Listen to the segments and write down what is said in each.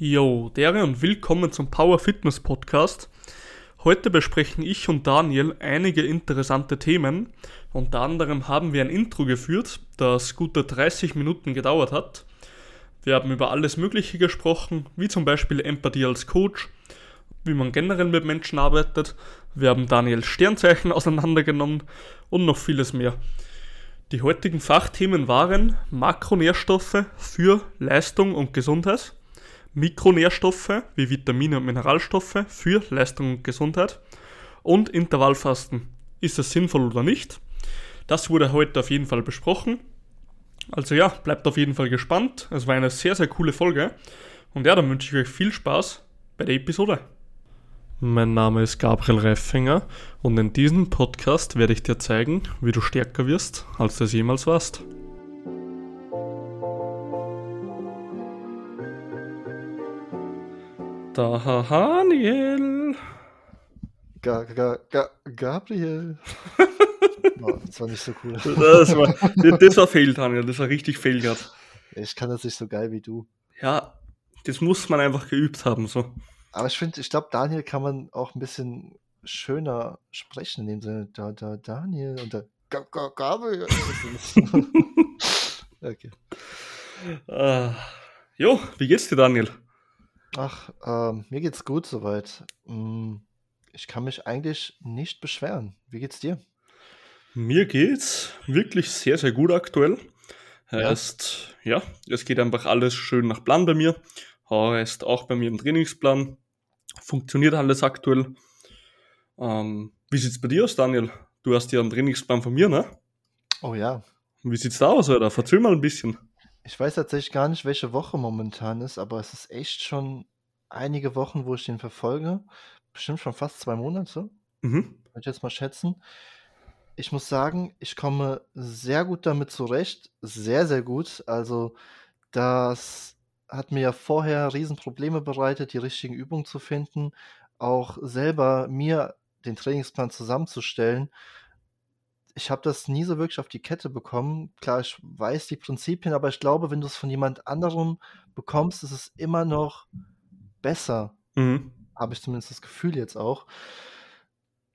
Jo, dere und willkommen zum Power Fitness Podcast. Heute besprechen ich und Daniel einige interessante Themen. Unter anderem haben wir ein Intro geführt, das gute 30 Minuten gedauert hat. Wir haben über alles Mögliche gesprochen, wie zum Beispiel Empathie als Coach, wie man generell mit Menschen arbeitet. Wir haben Daniels Sternzeichen auseinandergenommen und noch vieles mehr. Die heutigen Fachthemen waren Makronährstoffe für Leistung und Gesundheit, Mikronährstoffe wie Vitamine und Mineralstoffe für Leistung und Gesundheit und Intervallfasten. Ist es sinnvoll oder nicht? Das wurde heute auf jeden Fall besprochen. Also ja, bleibt auf jeden Fall gespannt. Es war eine sehr, sehr coole Folge. Und ja, dann wünsche ich euch viel Spaß bei der Episode. Mein Name ist Gabriel Reifinger und in diesem Podcast werde ich dir zeigen, wie du stärker wirst, als du es jemals warst. Daniel. Ga, ga, ga, Gabriel. oh, das war nicht so cool. Das war, das war Fail, Daniel. Das war richtig Fail gerade. Ich kann das nicht so geil wie du. Ja, das muss man einfach geübt haben. So. Aber ich finde, ich glaube, Daniel kann man auch ein bisschen schöner sprechen, in dem Sinne, da, da, Daniel und da, Ga, Ga, Gabriel. okay. Uh, jo, wie geht's dir, Daniel? Ach, ähm, mir geht's gut soweit. Hm, ich kann mich eigentlich nicht beschweren. Wie geht's dir? Mir geht's wirklich sehr, sehr gut aktuell. Heißt, ja, es geht einfach alles schön nach Plan bei mir. Heißt, auch bei mir im Trainingsplan funktioniert alles aktuell. Ähm, wie sieht's bei dir aus, Daniel? Du hast ja einen Trainingsplan von mir, ne? Oh ja. Wie sieht's da aus, oder? Verzöger mal ein bisschen. Ich weiß tatsächlich gar nicht, welche Woche momentan ist, aber es ist echt schon einige Wochen, wo ich den verfolge. Bestimmt schon fast zwei Monate. Mhm. Würde ich jetzt mal schätzen. Ich muss sagen, ich komme sehr gut damit zurecht. Sehr, sehr gut. Also, das hat mir ja vorher Riesenprobleme bereitet, die richtigen Übungen zu finden, auch selber mir den Trainingsplan zusammenzustellen ich habe das nie so wirklich auf die Kette bekommen. Klar, ich weiß die Prinzipien, aber ich glaube, wenn du es von jemand anderem bekommst, ist es immer noch besser. Mhm. Habe ich zumindest das Gefühl jetzt auch.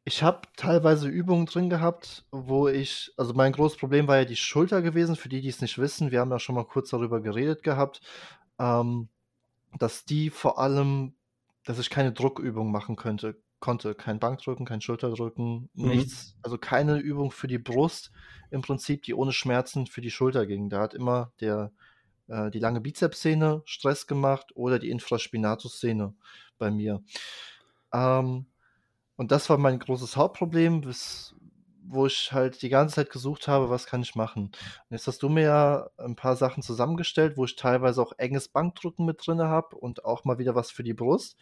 Ich habe teilweise Übungen drin gehabt, wo ich, also mein großes Problem war ja die Schulter gewesen, für die, die es nicht wissen, wir haben ja schon mal kurz darüber geredet gehabt, ähm, dass die vor allem, dass ich keine Druckübung machen könnte konnte. Kein Bankdrücken, kein Schulterdrücken, mhm. nichts. Also keine Übung für die Brust im Prinzip, die ohne Schmerzen für die Schulter ging. Da hat immer der, äh, die lange Bizepssehne Stress gemacht oder die Infraspinatus-Szene bei mir. Ähm, und das war mein großes Hauptproblem, bis, wo ich halt die ganze Zeit gesucht habe, was kann ich machen. Und jetzt hast du mir ja ein paar Sachen zusammengestellt, wo ich teilweise auch enges Bankdrücken mit drin habe und auch mal wieder was für die Brust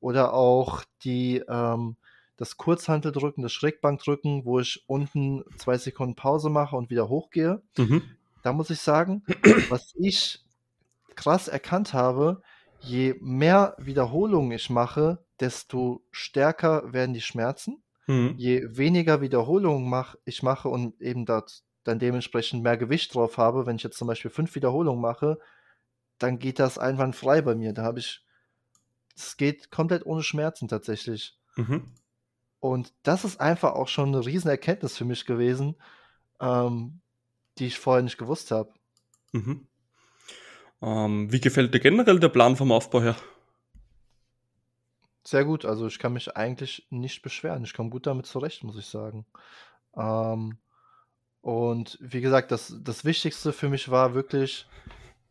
oder auch die, ähm, das Kurzhanteldrücken, das Schrägbankdrücken, wo ich unten zwei Sekunden Pause mache und wieder hochgehe. Mhm. Da muss ich sagen, was ich krass erkannt habe, je mehr Wiederholungen ich mache, desto stärker werden die Schmerzen. Mhm. Je weniger Wiederholungen mach, ich mache und eben dort dann dementsprechend mehr Gewicht drauf habe, wenn ich jetzt zum Beispiel fünf Wiederholungen mache, dann geht das einwandfrei bei mir. Da habe ich es geht komplett ohne Schmerzen tatsächlich. Mhm. Und das ist einfach auch schon eine riesen Erkenntnis für mich gewesen, ähm, die ich vorher nicht gewusst habe. Mhm. Ähm, wie gefällt dir generell der Plan vom Aufbau her? Sehr gut, also ich kann mich eigentlich nicht beschweren. Ich komme gut damit zurecht, muss ich sagen. Ähm, und wie gesagt, das, das Wichtigste für mich war wirklich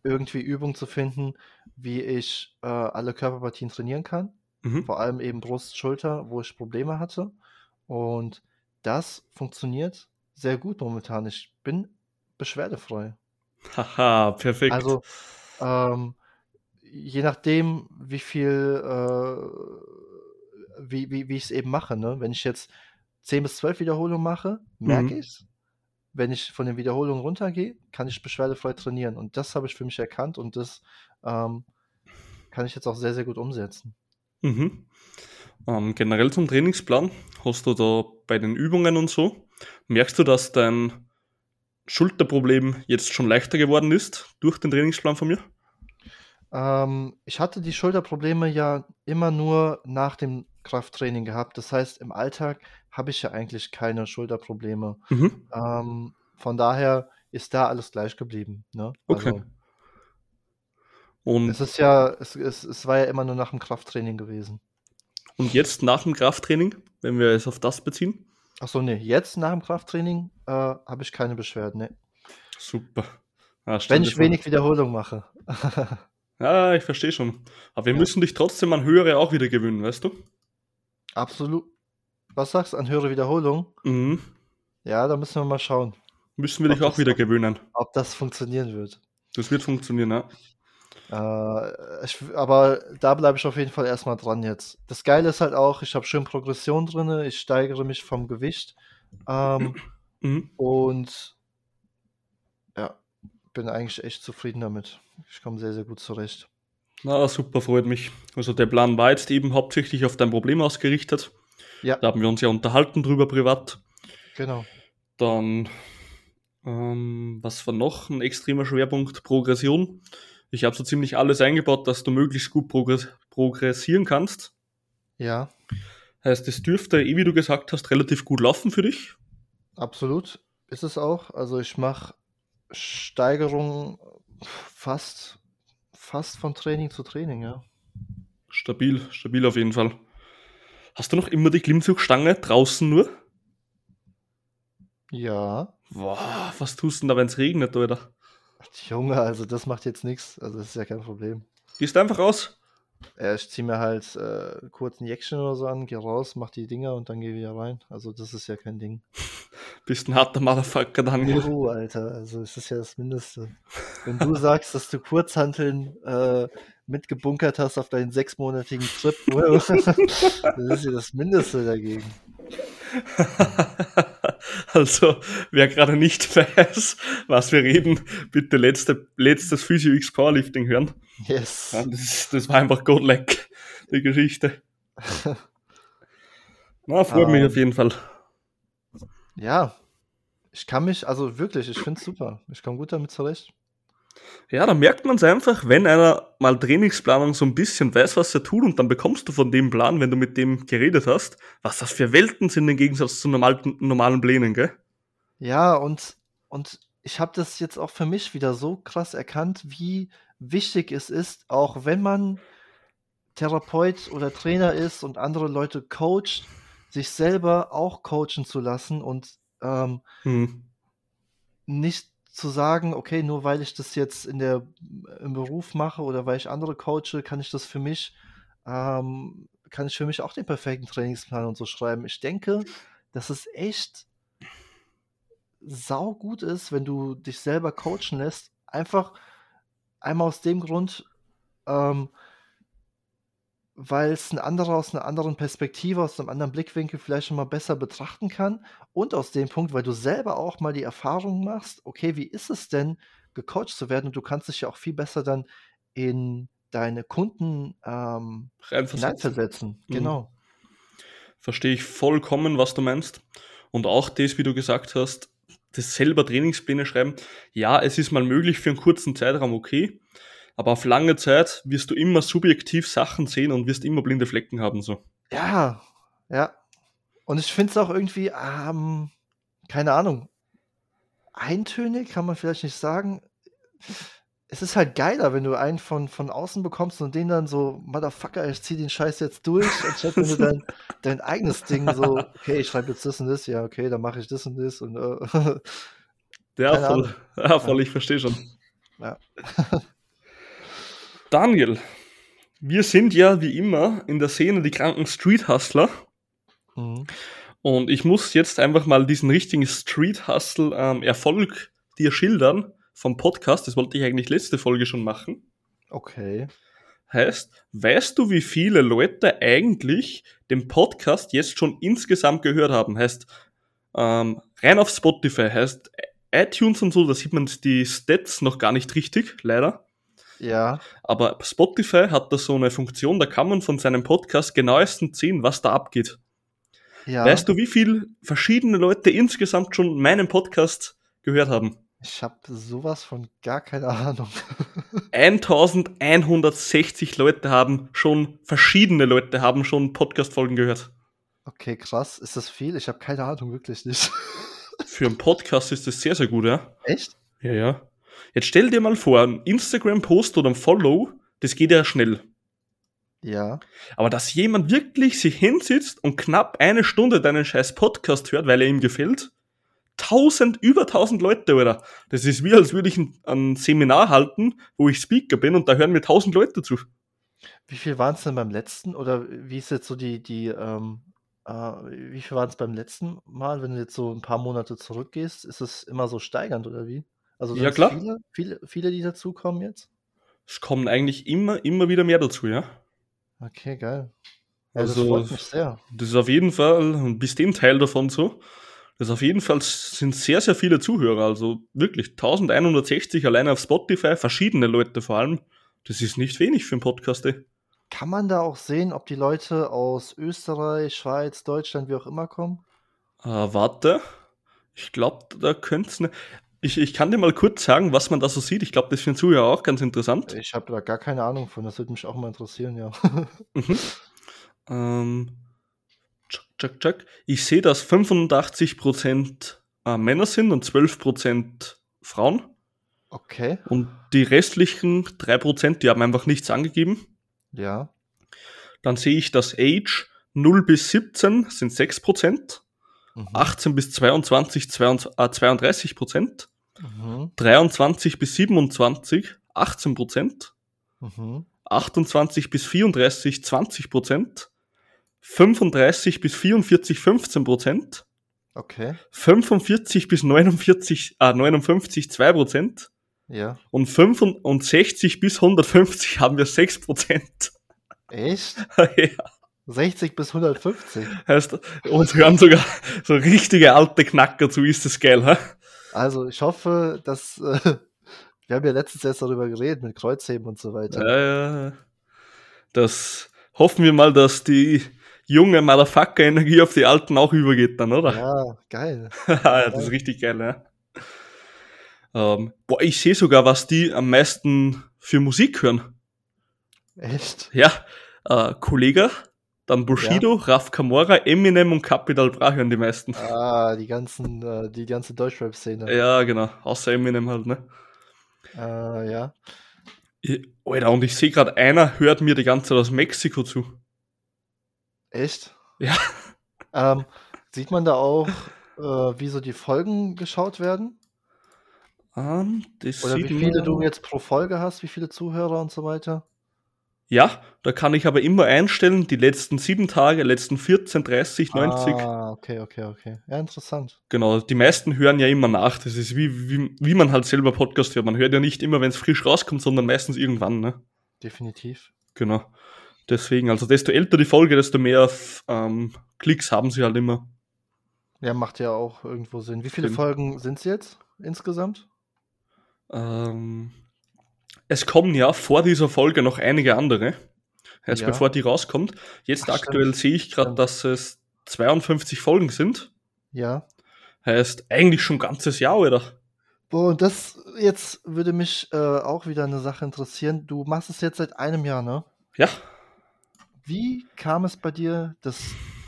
irgendwie Übungen zu finden, wie ich äh, alle Körperpartien trainieren kann. Mhm. Vor allem eben Brust, Schulter, wo ich Probleme hatte. Und das funktioniert sehr gut momentan. Ich bin beschwerdefrei. Haha, perfekt. Also, ähm, je nachdem, wie viel, äh, wie, wie, wie ich es eben mache, ne? Wenn ich jetzt 10 bis 12 Wiederholungen mache, merke mhm. ich es wenn ich von den Wiederholungen runtergehe, kann ich beschwerdefrei trainieren. Und das habe ich für mich erkannt und das ähm, kann ich jetzt auch sehr, sehr gut umsetzen. Mhm. Ähm, generell zum Trainingsplan, hast du da bei den Übungen und so, merkst du, dass dein Schulterproblem jetzt schon leichter geworden ist durch den Trainingsplan von mir? Ähm, ich hatte die Schulterprobleme ja immer nur nach dem Krafttraining gehabt. Das heißt, im Alltag habe ich ja eigentlich keine Schulterprobleme. Mhm. Ähm, von daher ist da alles gleich geblieben. Ne? Okay. Also, und es ist ja, es, es, es war ja immer nur nach dem Krafttraining gewesen. Und jetzt nach dem Krafttraining, wenn wir es auf das beziehen? Achso, nee, jetzt nach dem Krafttraining äh, habe ich keine Beschwerden, ne. Super. Ja, wenn ich wenig Wiederholung mache. ja, ich verstehe schon. Aber wir ja. müssen dich trotzdem an höhere auch wieder gewöhnen, weißt du? Absolut. Was sagst du an höhere Wiederholung? Mhm. Ja, da müssen wir mal schauen. Müssen wir dich auch wieder gewöhnen. Ob das funktionieren wird. Das wird funktionieren, ja. Äh, ich, aber da bleibe ich auf jeden Fall erstmal dran jetzt. Das Geile ist halt auch, ich habe schön Progression drin, ich steigere mich vom Gewicht. Ähm, mhm. Und ja, bin eigentlich echt zufrieden damit. Ich komme sehr, sehr gut zurecht. Na, super, freut mich. Also der Plan war jetzt eben hauptsächlich auf dein Problem ausgerichtet. Ja. Da haben wir uns ja unterhalten drüber privat. Genau. Dann, ähm, was war noch ein extremer Schwerpunkt? Progression. Ich habe so ziemlich alles eingebaut, dass du möglichst gut progress progressieren kannst. Ja. Heißt, es dürfte, eh wie du gesagt hast, relativ gut laufen für dich. Absolut, ist es auch. Also ich mache Steigerungen fast, fast von Training zu Training, ja. Stabil, stabil auf jeden Fall. Hast du noch immer die Klimmzugstange draußen nur? Ja. Boah, was tust du denn da, wenn es regnet, oder? Junge, also das macht jetzt nichts. Also das ist ja kein Problem. Gehst einfach raus? Ja, ich zieh mir halt äh, kurz ein Jäckchen oder so an, geh raus, mach die Dinger und dann geh wieder rein. Also das ist ja kein Ding. Bist ein harter Motherfucker, Daniel. Oh, Alter, also es ist ja das Mindeste. Wenn du sagst, dass du Kurzhanteln äh, mitgebunkert hast auf deinen sechsmonatigen Trip, das ist ja das Mindeste dagegen. also, wer gerade nicht weiß, was wir reden, bitte letzte, letztes Physio X Powerlifting hören. Yes. Ja, das, das, war einfach Godleck, die Geschichte. Na, freut um, mich ähm. auf jeden Fall. Ja, ich kann mich, also wirklich, ich finde es super. Ich komme gut damit zurecht. Ja, da merkt man es einfach, wenn einer mal Trainingsplanung so ein bisschen weiß, was er tut, und dann bekommst du von dem Plan, wenn du mit dem geredet hast, was das für Welten sind im Gegensatz zu normalen, normalen Plänen, gell? Ja, und, und ich habe das jetzt auch für mich wieder so krass erkannt, wie wichtig es ist, auch wenn man Therapeut oder Trainer ist und andere Leute coacht, sich selber auch coachen zu lassen und ähm, hm. nicht zu sagen, okay, nur weil ich das jetzt in der, im Beruf mache oder weil ich andere coache, kann ich das für mich, ähm, kann ich für mich auch den perfekten Trainingsplan und so schreiben. Ich denke, dass es echt sau gut ist, wenn du dich selber coachen lässt. Einfach einmal aus dem Grund, ähm, weil es ein anderer aus einer anderen Perspektive, aus einem anderen Blickwinkel vielleicht schon mal besser betrachten kann. Und aus dem Punkt, weil du selber auch mal die Erfahrung machst, okay, wie ist es denn, gecoacht zu werden? Und du kannst dich ja auch viel besser dann in deine Kunden ähm, hineinversetzen. Mhm. Genau. Verstehe ich vollkommen, was du meinst. Und auch das, wie du gesagt hast, das selber Trainingspläne schreiben. Ja, es ist mal möglich für einen kurzen Zeitraum, okay. Aber auf lange Zeit wirst du immer subjektiv Sachen sehen und wirst immer blinde Flecken haben, so. Ja, ja. Und ich finde es auch irgendwie, ähm, keine Ahnung, eintönig kann man vielleicht nicht sagen. Es ist halt geiler, wenn du einen von, von außen bekommst und den dann so, Motherfucker, ich zieh den Scheiß jetzt durch, anstatt wenn du dein, dein eigenes Ding so, okay, ich schreibe jetzt das und das, ja, okay, dann mache ich das und das und äh, ja, voll, ja, voll, ich verstehe schon. Ja. Daniel, wir sind ja wie immer in der Szene die kranken Street Hustler. Mhm. Und ich muss jetzt einfach mal diesen richtigen Street Hustle ähm, Erfolg dir schildern vom Podcast. Das wollte ich eigentlich letzte Folge schon machen. Okay. Heißt, weißt du, wie viele Leute eigentlich den Podcast jetzt schon insgesamt gehört haben? Heißt, ähm, rein auf Spotify, heißt iTunes und so, da sieht man die Stats noch gar nicht richtig, leider. Ja. Aber Spotify hat da so eine Funktion, da kann man von seinem Podcast genauestens sehen, was da abgeht. Ja. Weißt du, wie viele verschiedene Leute insgesamt schon meinen Podcast gehört haben? Ich habe sowas von gar keine Ahnung. 1160 Leute haben schon, verschiedene Leute haben schon Podcast-Folgen gehört. Okay, krass. Ist das viel? Ich habe keine Ahnung, wirklich nicht. Für einen Podcast ist das sehr, sehr gut, ja. Echt? Ja, ja. Jetzt stell dir mal vor, ein Instagram-Post oder ein Follow, das geht ja schnell. Ja. Aber dass jemand wirklich sich hinsitzt und knapp eine Stunde deinen scheiß Podcast hört, weil er ihm gefällt, tausend, über tausend Leute, oder? Das ist wie, als würde ich ein, ein, Seminar halten, wo ich Speaker bin und da hören mir tausend Leute zu. Wie viel waren es denn beim letzten? Oder wie ist jetzt so die, die, ähm, äh, wie viel waren es beim letzten Mal, wenn du jetzt so ein paar Monate zurückgehst? Ist es immer so steigernd oder wie? Also ja, klar. Viele, viele, viele, die dazukommen jetzt? Es kommen eigentlich immer, immer wieder mehr dazu, ja. Okay, geil. Ja, also, das freut mich sehr. Das ist auf jeden Fall, und bis dem Teil davon so, das ist auf jeden Fall sind sehr, sehr viele Zuhörer. Also wirklich 1160 alleine auf Spotify, verschiedene Leute vor allem. Das ist nicht wenig für einen Podcast, ey. Kann man da auch sehen, ob die Leute aus Österreich, Schweiz, Deutschland, wie auch immer kommen? Äh, warte. Ich glaube, da könnte es ne ich, ich kann dir mal kurz sagen, was man da so sieht. Ich glaube, das ist für den Zuhörer auch ganz interessant. Ich habe da gar keine Ahnung von. Das würde mich auch mal interessieren, ja. mhm. ähm, check, check, check. Ich sehe, dass 85% äh, Männer sind und 12% Frauen. Okay. Und die restlichen 3%, die haben einfach nichts angegeben. Ja. Dann sehe ich, dass Age 0 bis 17 sind 6%. 18 mhm. bis 22, 32 Prozent. Mhm. 23 bis 27, 18 Prozent. Mhm. 28 bis 34, 20 Prozent. 35 bis 44, 15 Prozent. Okay. 45 bis 49, äh, 59, 2 Prozent. Ja. Und 65 bis 150 haben wir 6 Prozent. Echt? ja. 60 bis 150. Heißt, uns hören sogar so richtige alte Knacker zu, ist das geil, ha? Also ich hoffe, dass äh, wir haben ja letztens erst darüber geredet mit Kreuzheben und so weiter. Ja, ja. Das hoffen wir mal, dass die junge Motherfucker-Energie auf die alten auch übergeht dann, oder? Ja, geil. ja, das ist richtig geil, ja. Ähm, boah, ich sehe sogar, was die am meisten für Musik hören. Echt? Ja, äh, Kollege dann Bushido, ja. Raf Kamora, Eminem und Capital Bra hören die meisten. Ah, die ganzen, äh, die ganze Deutschrap-Szene. Ja, genau. Außer Eminem halt, ne? Äh, ja. Ich, Alter, und ich sehe gerade, einer hört mir die ganze Zeit aus Mexiko zu. Echt? Ja. Ähm, sieht man da auch, äh, wie so die Folgen geschaut werden? Um, ähm, Oder wie viele man... du jetzt pro Folge hast, wie viele Zuhörer und so weiter? Ja, da kann ich aber immer einstellen, die letzten sieben Tage, letzten 14, 30, 90. Ah, okay, okay, okay. Ja, interessant. Genau, die meisten hören ja immer nach. Das ist wie, wie, wie man halt selber Podcast hört. Man hört ja nicht immer, wenn es frisch rauskommt, sondern meistens irgendwann, ne? Definitiv. Genau. Deswegen, also desto älter die Folge, desto mehr ähm, Klicks haben sie halt immer. Ja, macht ja auch irgendwo Sinn. Wie viele Sinn. Folgen sind es jetzt insgesamt? Ähm, es kommen ja vor dieser Folge noch einige andere, jetzt ja. bevor die rauskommt. Jetzt Ach, aktuell stimmt. sehe ich gerade, dass es 52 Folgen sind. Ja. Heißt eigentlich schon ein ganzes Jahr, oder? Boah, und das jetzt würde mich äh, auch wieder eine Sache interessieren. Du machst es jetzt seit einem Jahr, ne? Ja. Wie kam es bei dir, dass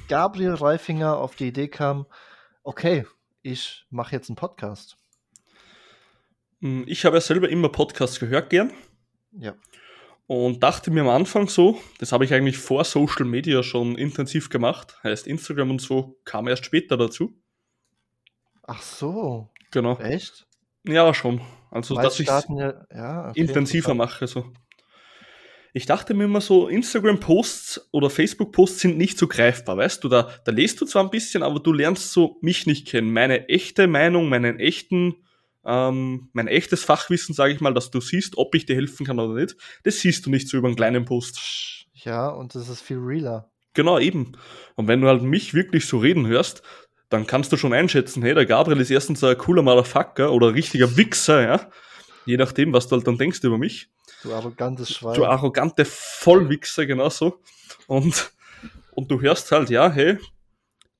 Gabriel Reifinger auf die Idee kam, okay, ich mache jetzt einen Podcast? Hm, ich habe ja selber immer Podcasts gehört gern. Ja. Und dachte mir am Anfang so, das habe ich eigentlich vor Social Media schon intensiv gemacht. Heißt, Instagram und so kam erst später dazu. Ach so. Genau. Echt? Ja, schon. Also, Weil dass ich ja, ja, okay, intensiver mache. So. Ich dachte mir immer so, Instagram-Posts oder Facebook-Posts sind nicht so greifbar, weißt du, da, da lest du zwar ein bisschen, aber du lernst so mich nicht kennen, meine echte Meinung, meinen echten ähm, mein echtes Fachwissen, sage ich mal, dass du siehst, ob ich dir helfen kann oder nicht, das siehst du nicht so über einen kleinen Post. Ja, und das ist viel realer. Genau, eben. Und wenn du halt mich wirklich so reden hörst, dann kannst du schon einschätzen, hey, der Gabriel ist erstens ein cooler Motherfucker oder ein richtiger Wichser, ja. Je nachdem, was du halt dann denkst über mich. Du arrogantes Schwein. Du arrogante Vollwichser, genau so. Und, und du hörst halt, ja, hey,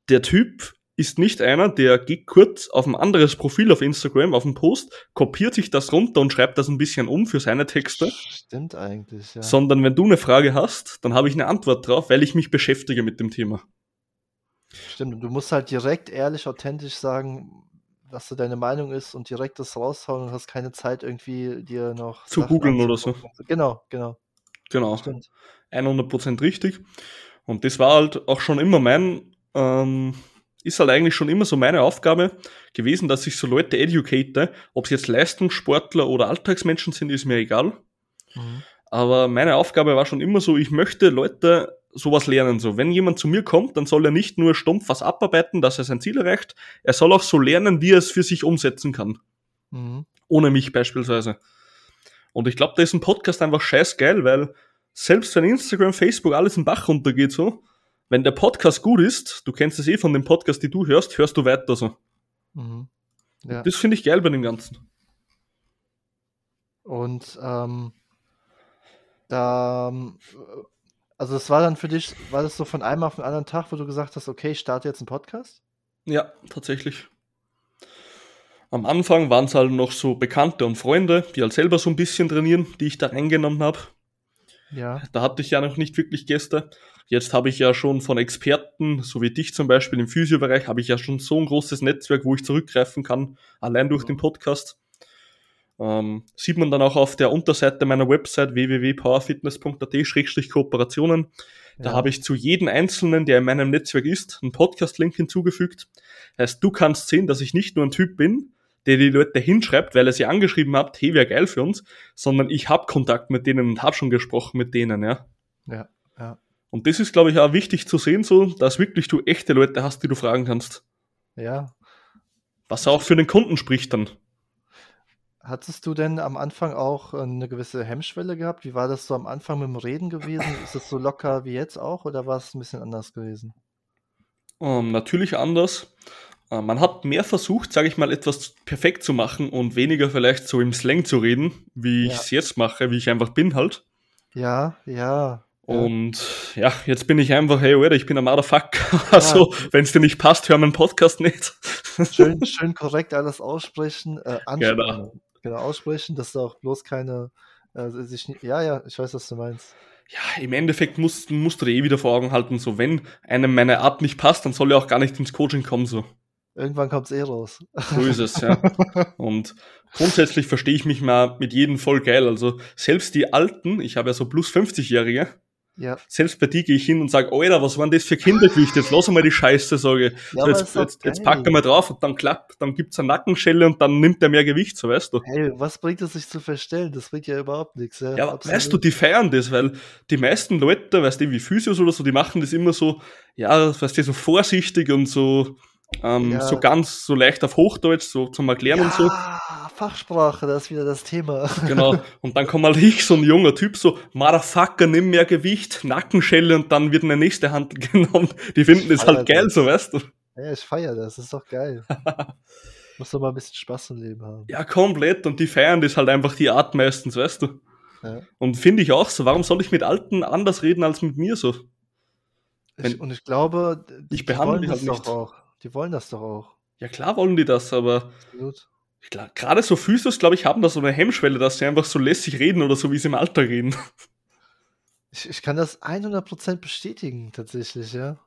der Typ ist nicht einer, der geht kurz auf ein anderes Profil auf Instagram, auf einen Post, kopiert sich das runter und schreibt das ein bisschen um für seine Texte. Stimmt eigentlich, ja. Sondern wenn du eine Frage hast, dann habe ich eine Antwort drauf, weil ich mich beschäftige mit dem Thema. Stimmt, du musst halt direkt, ehrlich, authentisch sagen, was so deine Meinung ist und direkt das raushauen und hast keine Zeit irgendwie dir noch zu googeln oder so. Genau, genau. Genau. Stimmt. 100% richtig. Und das war halt auch schon immer mein, ähm, ist halt eigentlich schon immer so meine Aufgabe gewesen, dass ich so Leute educate, ob es jetzt Leistungssportler oder Alltagsmenschen sind, ist mir egal. Mhm. Aber meine Aufgabe war schon immer so, ich möchte Leute sowas lernen. So, wenn jemand zu mir kommt, dann soll er nicht nur stumpf was abarbeiten, dass er sein Ziel erreicht. Er soll auch so lernen, wie er es für sich umsetzen kann. Mhm. Ohne mich beispielsweise. Und ich glaube, da ist ein Podcast einfach scheiß geil, weil selbst wenn Instagram, Facebook alles im Bach runtergeht, so, wenn der Podcast gut ist, du kennst es eh von dem Podcast, die du hörst, hörst du weiter so. Mhm. Ja. Das finde ich geil bei dem Ganzen. Und ähm, da, ähm, also es war dann für dich, war das so von einem auf den anderen Tag, wo du gesagt hast, okay, ich starte jetzt einen Podcast? Ja, tatsächlich. Am Anfang waren es halt noch so Bekannte und Freunde, die halt selber so ein bisschen trainieren, die ich da reingenommen habe. Ja. Da hatte ich ja noch nicht wirklich Gäste. Jetzt habe ich ja schon von Experten, so wie dich zum Beispiel im Physiobereich, habe ich ja schon so ein großes Netzwerk, wo ich zurückgreifen kann, allein durch den Podcast. Ähm, sieht man dann auch auf der Unterseite meiner Website www.powerfitness.at-kooperationen. Da ja. habe ich zu jedem Einzelnen, der in meinem Netzwerk ist, einen Podcast-Link hinzugefügt. Heißt, du kannst sehen, dass ich nicht nur ein Typ bin, der die Leute hinschreibt, weil er sie angeschrieben hat, hey, wäre geil für uns, sondern ich habe Kontakt mit denen und habe schon gesprochen mit denen, ja. Ja, ja. Und das ist, glaube ich, auch wichtig zu sehen, so, dass wirklich du echte Leute hast, die du fragen kannst. Ja. Was auch für den Kunden spricht dann. Hattest du denn am Anfang auch eine gewisse Hemmschwelle gehabt? Wie war das so am Anfang mit dem Reden gewesen? Ist es so locker wie jetzt auch oder war es ein bisschen anders gewesen? Um, ähm, natürlich anders. Äh, man hat mehr versucht, sage ich mal, etwas perfekt zu machen und weniger vielleicht so im Slang zu reden, wie ja. ich es jetzt mache, wie ich einfach bin halt. Ja, ja. Und ja, jetzt bin ich einfach, hey, Alter, ich bin ein Motherfucker. Also, ja. wenn es dir nicht passt, hör meinen Podcast nicht. Schön, schön korrekt alles aussprechen, äh, genau. genau, aussprechen, dass da auch bloß keine, äh, sich, ja, ja, ich weiß, was du meinst ja, im Endeffekt musst, musst du dir eh wieder vor Augen halten, so wenn einem meine Art nicht passt, dann soll er auch gar nicht ins Coaching kommen, so. Irgendwann kommt es eh raus. So ist es, ja. Und grundsätzlich verstehe ich mich mal mit jedem voll geil. Also selbst die Alten, ich habe ja so plus 50-Jährige, ja. Selbst bei dir gehe ich hin und sage, Alter, was waren das für Kindergewicht? Jetzt lass mal die Scheiße, sage ich. Ja, jetzt, jetzt, jetzt packen wir drauf und dann klappt, dann gibt's eine Nackenschelle und dann nimmt er mehr Gewicht, so weißt du. Hey, was bringt es sich zu verstellen? Das bringt ja überhaupt nichts. Ja, ja weißt du, die feiern das, weil die meisten Leute, weißt du, wie Physios oder so, die machen das immer so, ja, weißt du, so vorsichtig und so, ähm, ja. So ganz, so leicht auf Hochdeutsch, so zum Erklären ja, und so. Fachsprache, das ist wieder das Thema. Genau. Und dann kommt mal ich, so ein junger Typ, so, Motherfucker, nimm mehr Gewicht, Nackenschelle und dann wird eine nächste Hand genommen. Die finden das halt geil, so weißt du. Ja, ich feiere das, das ist doch geil. Muss doch mal ein bisschen Spaß im Leben haben. Ja, komplett. Und die feiern das halt einfach die Art meistens, weißt du. Ja. Und finde ich auch so, warum soll ich mit Alten anders reden als mit mir so? Ich, und ich glaube, ich behandle die halt nicht. Auch. Die wollen das doch auch. Ja, klar wollen die das, aber Absolut. gerade so Physios, glaube ich, haben da so eine Hemmschwelle, dass sie einfach so lässig reden oder so, wie sie im Alter reden. Ich, ich kann das 100% bestätigen, tatsächlich, ja.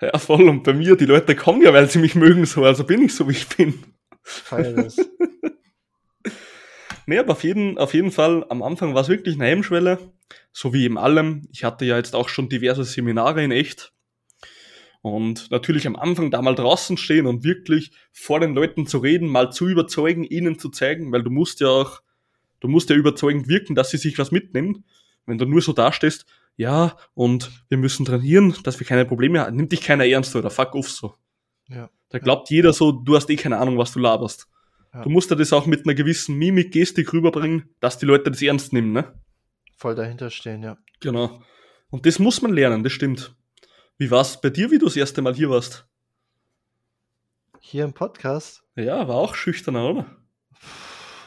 Ja, voll. Und bei mir, die Leute kommen ja, weil sie mich mögen, so, also bin ich so, wie ich bin. Feier das. nee, aber auf jeden, auf jeden Fall, am Anfang war es wirklich eine Hemmschwelle, so wie in allem. Ich hatte ja jetzt auch schon diverse Seminare in echt und natürlich am Anfang da mal draußen stehen und wirklich vor den Leuten zu reden, mal zu überzeugen, ihnen zu zeigen, weil du musst ja auch, du musst ja überzeugend wirken, dass sie sich was mitnehmen. Wenn du nur so dastehst, ja, und wir müssen trainieren, dass wir keine Probleme haben, nimmt dich keiner ernst oder fuck off so. Ja. Da glaubt ja. jeder so, du hast eh keine Ahnung, was du laberst. Ja. Du musst ja das auch mit einer gewissen Mimik, Gestik rüberbringen, dass die Leute das ernst nehmen, ne? Voll dahinter stehen, ja. Genau. Und das muss man lernen, das stimmt. Wie war es bei dir, wie du das erste Mal hier warst? Hier im Podcast? Ja, war auch schüchterner, oder?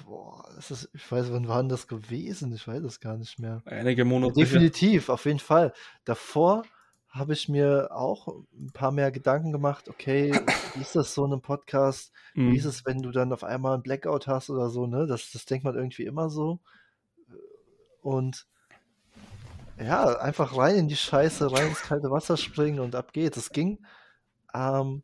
Boah, das ist, ich weiß, wann war denn das gewesen? Ich weiß es gar nicht mehr. Einige Monate. Definitiv, auf jeden Fall. Davor habe ich mir auch ein paar mehr Gedanken gemacht, okay, wie ist das so in einem Podcast? Mhm. Wie ist es, wenn du dann auf einmal ein Blackout hast oder so, ne? Das, das denkt man irgendwie immer so. Und ja, einfach rein in die Scheiße, rein ins kalte Wasser springen und ab geht's. Es ging ähm,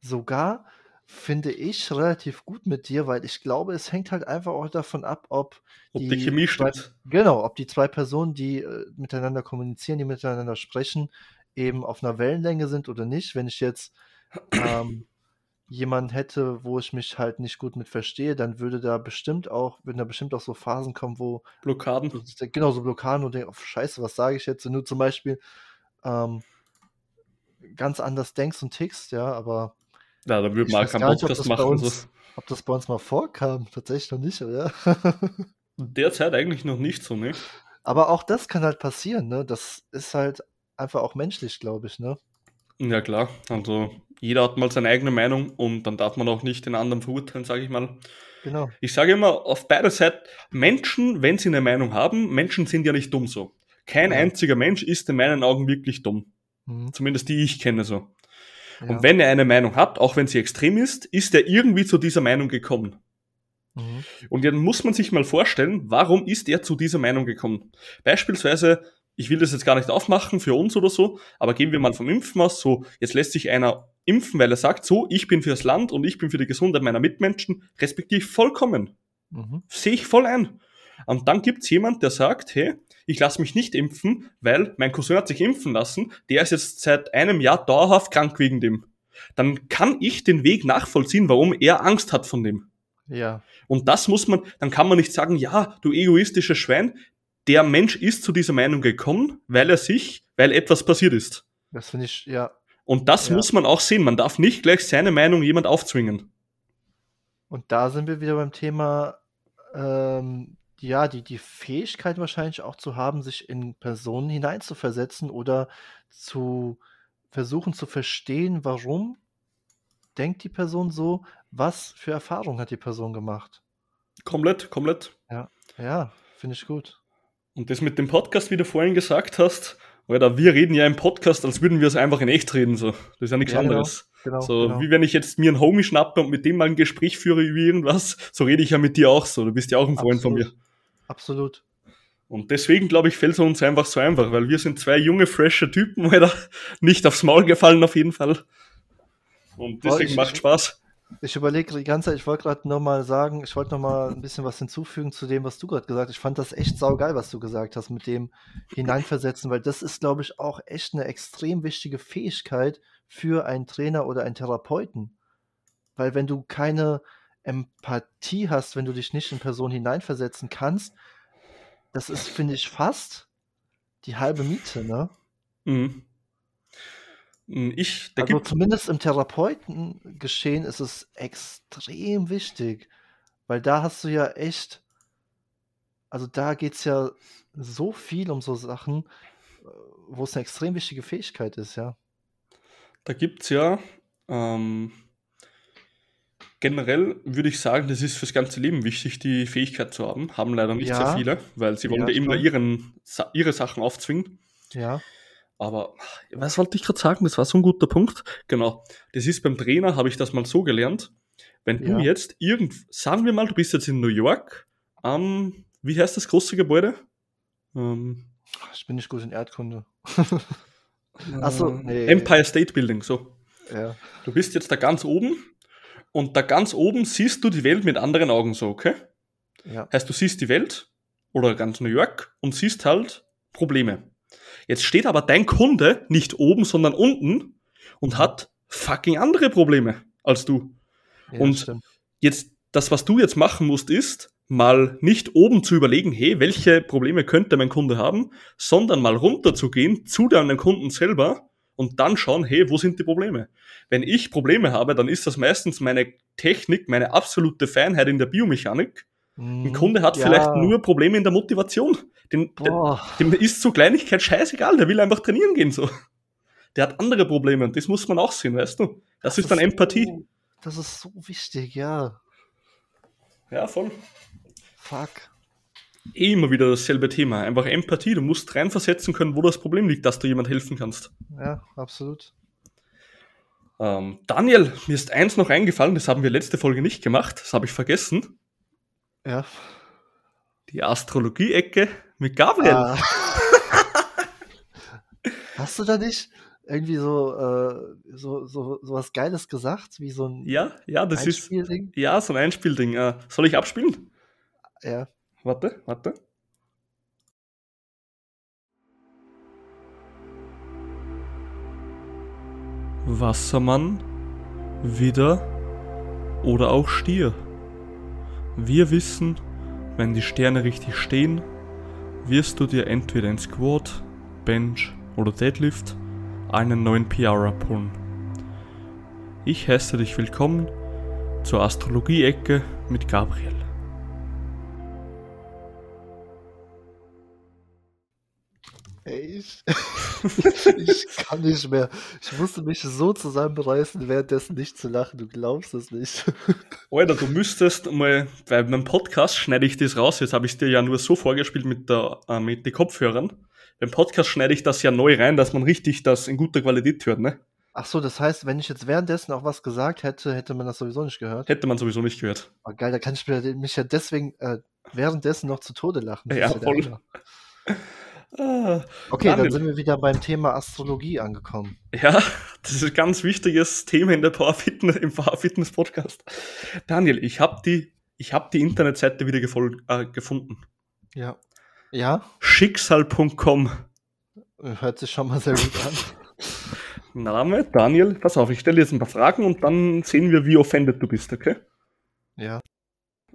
sogar, finde ich, relativ gut mit dir, weil ich glaube, es hängt halt einfach auch davon ab, ob, ob die, die Chemie stimmt. Genau, ob die zwei Personen, die äh, miteinander kommunizieren, die miteinander sprechen, eben auf einer Wellenlänge sind oder nicht. Wenn ich jetzt ähm, jemanden hätte, wo ich mich halt nicht gut mit verstehe, dann würde da bestimmt auch, würden da bestimmt auch so Phasen kommen, wo Blockaden. Genau, so Blockaden und denke, oh, scheiße, was sage ich jetzt? Wenn du zum Beispiel ähm, ganz anders denkst und tickst, ja, aber ja, dann würde man keinen Podcast machen. Uns, so. Ob das bei uns mal vorkam, tatsächlich noch nicht, oder? Derzeit eigentlich noch nicht so, ne? Aber auch das kann halt passieren, ne? Das ist halt einfach auch menschlich, glaube ich, ne? Ja, klar. Also jeder hat mal seine eigene Meinung und dann darf man auch nicht den anderen verurteilen, sage ich mal. Genau. Ich sage immer, auf beider Seiten, Menschen, wenn sie eine Meinung haben, Menschen sind ja nicht dumm so. Kein ja. einziger Mensch ist in meinen Augen wirklich dumm. Mhm. Zumindest die ich kenne so. Ja. Und wenn er eine Meinung hat, auch wenn sie extrem ist, ist er irgendwie zu dieser Meinung gekommen. Mhm. Und dann muss man sich mal vorstellen, warum ist er zu dieser Meinung gekommen? Beispielsweise, ich will das jetzt gar nicht aufmachen für uns oder so, aber gehen wir mal vom Impfen aus, so, jetzt lässt sich einer impfen, weil er sagt, so, ich bin fürs Land und ich bin für die Gesundheit meiner Mitmenschen, respektive vollkommen. Mhm. Sehe ich voll ein. Und dann gibt's jemand, der sagt, hey, ich lasse mich nicht impfen, weil mein Cousin hat sich impfen lassen, der ist jetzt seit einem Jahr dauerhaft krank wegen dem. Dann kann ich den Weg nachvollziehen, warum er Angst hat von dem. Ja. Und das muss man, dann kann man nicht sagen, ja, du egoistischer Schwein, der Mensch ist zu dieser Meinung gekommen, weil er sich, weil etwas passiert ist. Das finde ich, ja. Und das ja. muss man auch sehen. Man darf nicht gleich seine Meinung jemand aufzwingen. Und da sind wir wieder beim Thema, ähm, ja, die, die Fähigkeit wahrscheinlich auch zu haben, sich in Personen hineinzuversetzen oder zu versuchen zu verstehen, warum denkt die Person so, was für Erfahrungen hat die Person gemacht. Komplett, komplett. Ja, ja, finde ich gut. Und das mit dem Podcast, wie du vorhin gesagt hast, oder wir reden ja im Podcast, als würden wir es einfach in echt reden. So. Das ist ja nichts ja, genau, anderes. Genau, so genau. wie wenn ich jetzt mir einen Homie schnappe und mit dem mal ein Gespräch führe über irgendwas, so rede ich ja mit dir auch so. Du bist ja auch ein Freund Absolut. von mir. Absolut. Und deswegen, glaube ich, fällt es uns einfach so einfach, weil wir sind zwei junge, frische Typen, oder? Nicht aufs Maul gefallen auf jeden Fall. Und deswegen ich, macht Spaß. Ich überlege die ganze Zeit, ich wollte gerade nochmal sagen, ich wollte nochmal ein bisschen was hinzufügen zu dem, was du gerade gesagt hast. Ich fand das echt saugeil, was du gesagt hast, mit dem Hineinversetzen, weil das ist, glaube ich, auch echt eine extrem wichtige Fähigkeit für einen Trainer oder einen Therapeuten. Weil wenn du keine Empathie hast, wenn du dich nicht in Personen hineinversetzen kannst, das ist, finde ich, fast die halbe Miete, ne? Mhm. Hm, ich, also zumindest im Therapeutengeschehen ist es extrem wichtig, weil da hast du ja echt, also da geht es ja so viel um so Sachen, äh, wo es eine extrem wichtige Fähigkeit ist, ja. Da gibt es ja ähm, generell würde ich sagen, das ist fürs ganze Leben wichtig, die Fähigkeit zu haben. Haben leider nicht ja. sehr viele, weil sie wollen ja, immer ihren, ihre Sachen aufzwingen. Ja. Aber was wollte ich gerade sagen? Das war so ein guter Punkt. Genau. Das ist beim Trainer, habe ich das mal so gelernt. Wenn du ja. jetzt irgend, sagen wir mal, du bist jetzt in New York, ähm, wie heißt das große Gebäude? Ähm, ich bin nicht gut in Erdkunde. Achso, nee. Empire State Building, so. Ja. Du bist jetzt da ganz oben und da ganz oben siehst du die Welt mit anderen Augen so, okay? Ja. Heißt, du siehst die Welt oder ganz New York und siehst halt Probleme. Jetzt steht aber dein Kunde nicht oben, sondern unten und hat fucking andere Probleme als du. Ja, und stimmt. jetzt, das, was du jetzt machen musst, ist, mal nicht oben zu überlegen, hey, welche Probleme könnte mein Kunde haben, sondern mal runter zu gehen zu deinem Kunden selber und dann schauen, hey, wo sind die Probleme? Wenn ich Probleme habe, dann ist das meistens meine Technik, meine absolute Feinheit in der Biomechanik. Mm, ein Kunde hat ja. vielleicht nur Probleme in der Motivation. Dem, dem ist so Kleinigkeit scheißegal, der will einfach trainieren gehen so. Der hat andere Probleme und das muss man auch sehen, weißt du? Das, das ist dann ist Empathie. So, das ist so wichtig, ja. Ja, voll. Fuck. eh immer wieder dasselbe Thema. Einfach Empathie. Du musst reinversetzen können, wo das Problem liegt, dass du jemand helfen kannst. Ja, absolut. Ähm, Daniel, mir ist eins noch eingefallen, das haben wir letzte Folge nicht gemacht, das habe ich vergessen. Ja. Die Astrologie-Ecke mit Gabriel. Ah. Hast du da nicht irgendwie so, äh, so, so, so was Geiles gesagt, wie so ein Ja, ja, das ist. Ja, so ein Einspielding. Äh, soll ich abspielen? Ja. Warte, warte. Wassermann, Widder oder auch Stier. Wir wissen, wenn die Sterne richtig stehen, wirst du dir entweder in Squat, Bench oder Deadlift einen neuen PR abholen. Ich heiße dich willkommen zur Astrologie-Ecke mit Gabriel. Ich, ich kann nicht mehr. Ich musste mich so zusammenreißen, währenddessen nicht zu lachen. Du glaubst es nicht. Alter, du müsstest mal, weil beim Podcast schneide ich das raus. Jetzt habe ich es dir ja nur so vorgespielt mit, der, äh, mit den Kopfhörern. Beim Podcast schneide ich das ja neu rein, dass man richtig das in guter Qualität hört, ne? Ach so, das heißt, wenn ich jetzt währenddessen auch was gesagt hätte, hätte man das sowieso nicht gehört? Hätte man sowieso nicht gehört. Oh, geil, da kann ich mich ja deswegen äh, währenddessen noch zu Tode lachen. Das ja, ja voll. Ah, okay, Daniel. dann sind wir wieder beim Thema Astrologie angekommen. Ja, das ist ein ganz wichtiges Thema in der Power Fitness, im Power Fitness Podcast. Daniel, ich habe die, ich hab die Internetseite wieder äh, gefunden. Ja. Ja? Schicksal.com. Hört sich schon mal sehr gut an. Name, Daniel, pass auf, ich stelle jetzt ein paar Fragen und dann sehen wir, wie offended du bist, okay? Ja.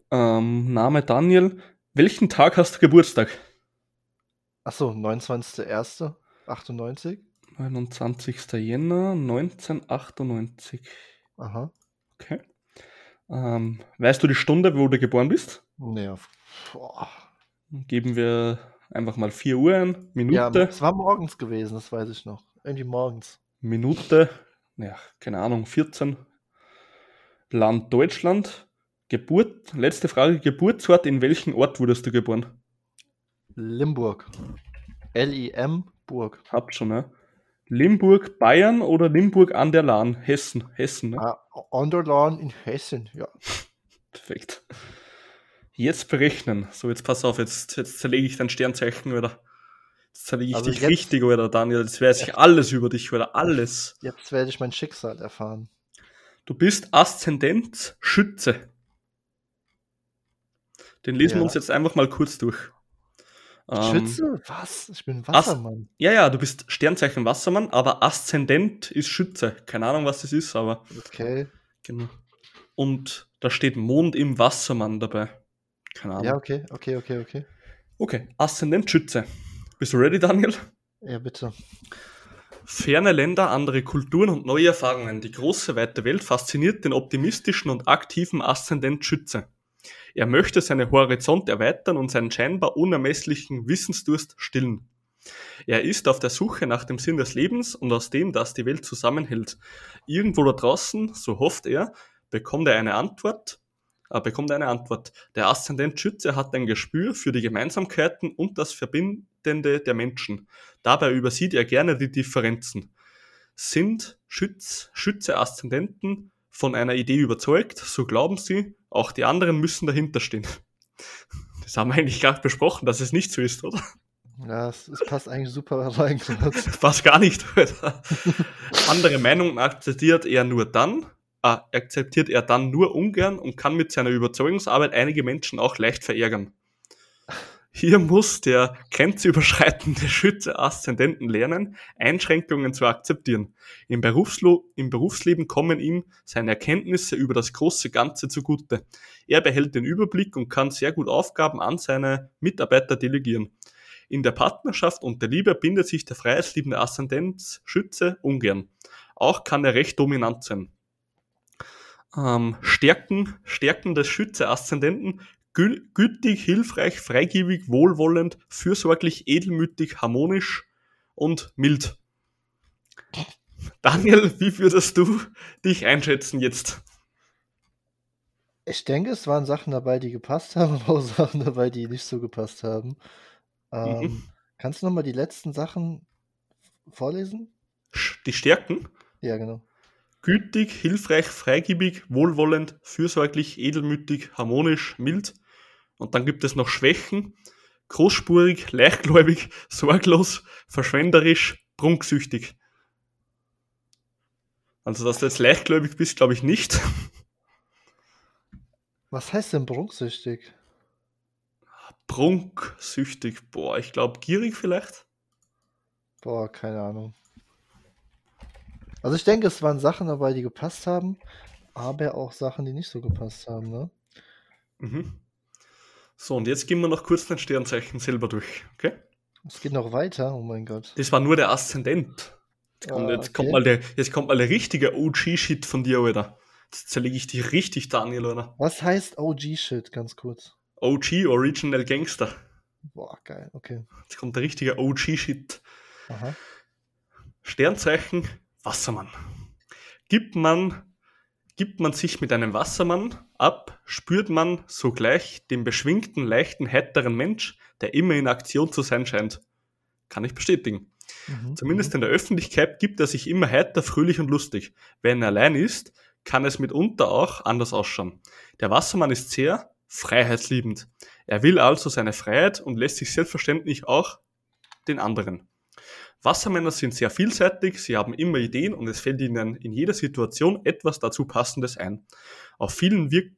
Ähm, Name Daniel, welchen Tag hast du Geburtstag? Achso, 29.01.98. 29. Jänner 1998. Aha. Okay. Ähm, weißt du die Stunde, wo du geboren bist? Nee, boah. Geben wir einfach mal 4 Uhr ein, Minute. Ja, es war morgens gewesen, das weiß ich noch. Irgendwie morgens. Minute, ja, keine Ahnung, 14. Land Deutschland. Geburt, letzte Frage, Geburtsort, in welchem Ort wurdest du geboren? Limburg. L-I-M Burg. Habt schon, ne? Limburg, Bayern oder Limburg an der Lahn? Hessen. Hessen, ne? Ah, an der Lahn in Hessen, ja. Perfekt. Jetzt berechnen. So, jetzt pass auf, jetzt, jetzt zerlege ich dein Sternzeichen, oder? Jetzt zerlege ich also dich jetzt, richtig, oder Daniel? Jetzt weiß ich alles über dich, oder? Alles. Jetzt werde ich mein Schicksal erfahren. Du bist Aszendent Schütze. Den lesen ja. wir uns jetzt einfach mal kurz durch. Schütze? Ähm, Was? Ich bin Wassermann. Ast ja, ja, du bist Sternzeichen Wassermann, aber Aszendent ist Schütze. Keine Ahnung, was das ist, aber. Okay. Genau. Und da steht Mond im Wassermann dabei. Keine Ahnung. Ja, okay, okay, okay, okay. Okay, Aszendent Schütze. Bist du ready, Daniel? Ja, bitte. Ferne Länder, andere Kulturen und neue Erfahrungen. Die große, weite Welt fasziniert den optimistischen und aktiven Aszendent Schütze. Er möchte seine Horizont erweitern und seinen scheinbar unermesslichen Wissensdurst stillen. Er ist auf der Suche nach dem Sinn des Lebens und aus dem, das die Welt zusammenhält. Irgendwo da draußen, so hofft er, bekommt er eine Antwort, äh, bekommt eine Antwort. Der Aszendent Schütze hat ein Gespür für die Gemeinsamkeiten und das Verbindende der Menschen. Dabei übersieht er gerne die Differenzen. Sind Schütz, Schütze Aszendenten von einer Idee überzeugt, so glauben sie, auch die anderen müssen dahinter stehen. Das haben wir eigentlich gerade besprochen, dass es nicht so ist, oder? Ja, es, es passt eigentlich super rein. passt gar nicht. Oder? Andere Meinungen akzeptiert er nur dann, äh, akzeptiert er dann nur ungern und kann mit seiner Überzeugungsarbeit einige Menschen auch leicht verärgern. Hier muss der grenzüberschreitende Schütze Aszendenten lernen, Einschränkungen zu akzeptieren. Im, Berufslo Im Berufsleben kommen ihm seine Erkenntnisse über das große Ganze zugute. Er behält den Überblick und kann sehr gut Aufgaben an seine Mitarbeiter delegieren. In der Partnerschaft und der Liebe bindet sich der freiheitsliebende Aszendent Schütze ungern. Auch kann er recht dominant sein. Ähm, Stärken, Stärken des Schütze-Aszendenten gütig, hilfreich, freigebig, wohlwollend, fürsorglich, edelmütig, harmonisch und mild. Daniel, wie würdest du dich einschätzen jetzt? Ich denke, es waren Sachen dabei, die gepasst haben, aber auch Sachen dabei, die nicht so gepasst haben. Ähm, mhm. Kannst du nochmal die letzten Sachen vorlesen? Die Stärken? Ja, genau. Gütig, hilfreich, freigebig, wohlwollend, fürsorglich, edelmütig, harmonisch, mild. Und dann gibt es noch Schwächen. Großspurig, leichtgläubig, sorglos, verschwenderisch, prunksüchtig. Also, dass du jetzt leichtgläubig bist, glaube ich nicht. Was heißt denn prunksüchtig? Prunksüchtig, boah, ich glaube gierig vielleicht. Boah, keine Ahnung. Also ich denke, es waren Sachen dabei, die gepasst haben, aber auch Sachen, die nicht so gepasst haben, ne? Mhm. So, und jetzt gehen wir noch kurz dein Sternzeichen selber durch, okay? Es geht noch weiter, oh mein Gott. Das war nur der Aszendent. Jetzt kommt, ah, jetzt kommt, mal, der, jetzt kommt mal der richtige OG-Shit von dir, Alter. Jetzt zerlege ich dich richtig, Daniel, oder? Was heißt OG-Shit, ganz kurz? OG, Original Gangster. Boah, geil, okay. Jetzt kommt der richtige OG-Shit. Sternzeichen Wassermann. Gibt man, gibt man sich mit einem Wassermann ab, spürt man sogleich den beschwingten, leichten, heiteren Mensch, der immer in Aktion zu sein scheint. Kann ich bestätigen. Mhm. Zumindest in der Öffentlichkeit gibt er sich immer heiter, fröhlich und lustig. Wenn er allein ist, kann es mitunter auch anders ausschauen. Der Wassermann ist sehr freiheitsliebend. Er will also seine Freiheit und lässt sich selbstverständlich auch den anderen. Wassermänner sind sehr vielseitig, sie haben immer Ideen und es fällt ihnen in jeder Situation etwas dazu Passendes ein. Auf, vielen wirk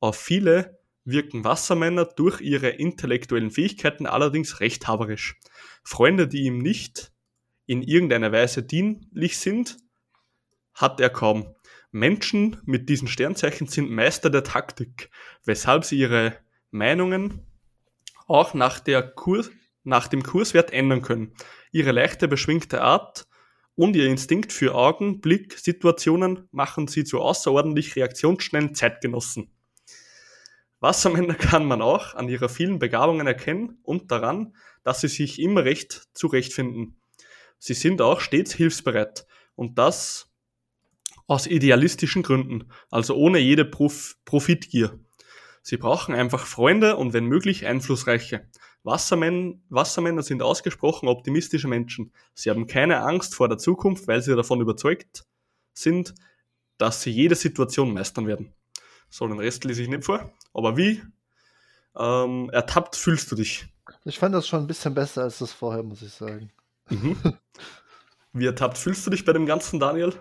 auf viele wirken Wassermänner durch ihre intellektuellen Fähigkeiten allerdings rechthaberisch. Freunde, die ihm nicht in irgendeiner Weise dienlich sind, hat er kaum. Menschen mit diesen Sternzeichen sind Meister der Taktik, weshalb sie ihre Meinungen auch nach, der Kurs, nach dem Kurswert ändern können. Ihre leichte, beschwingte Art und ihr Instinkt für Augenblick-Situationen machen sie zu außerordentlich reaktionsschnellen Zeitgenossen. Wassermänner kann man auch an ihrer vielen Begabungen erkennen und daran, dass sie sich immer recht zurechtfinden. Sie sind auch stets hilfsbereit und das aus idealistischen Gründen, also ohne jede Prof Profitgier. Sie brauchen einfach Freunde und wenn möglich Einflussreiche. Wassermän Wassermänner sind ausgesprochen optimistische Menschen. Sie haben keine Angst vor der Zukunft, weil sie davon überzeugt sind, dass sie jede Situation meistern werden. So, den Rest lese ich nicht vor. Aber wie ähm, ertappt fühlst du dich? Ich fand das schon ein bisschen besser als das vorher, muss ich sagen. Mhm. Wie ertappt fühlst du dich bei dem ganzen, Daniel?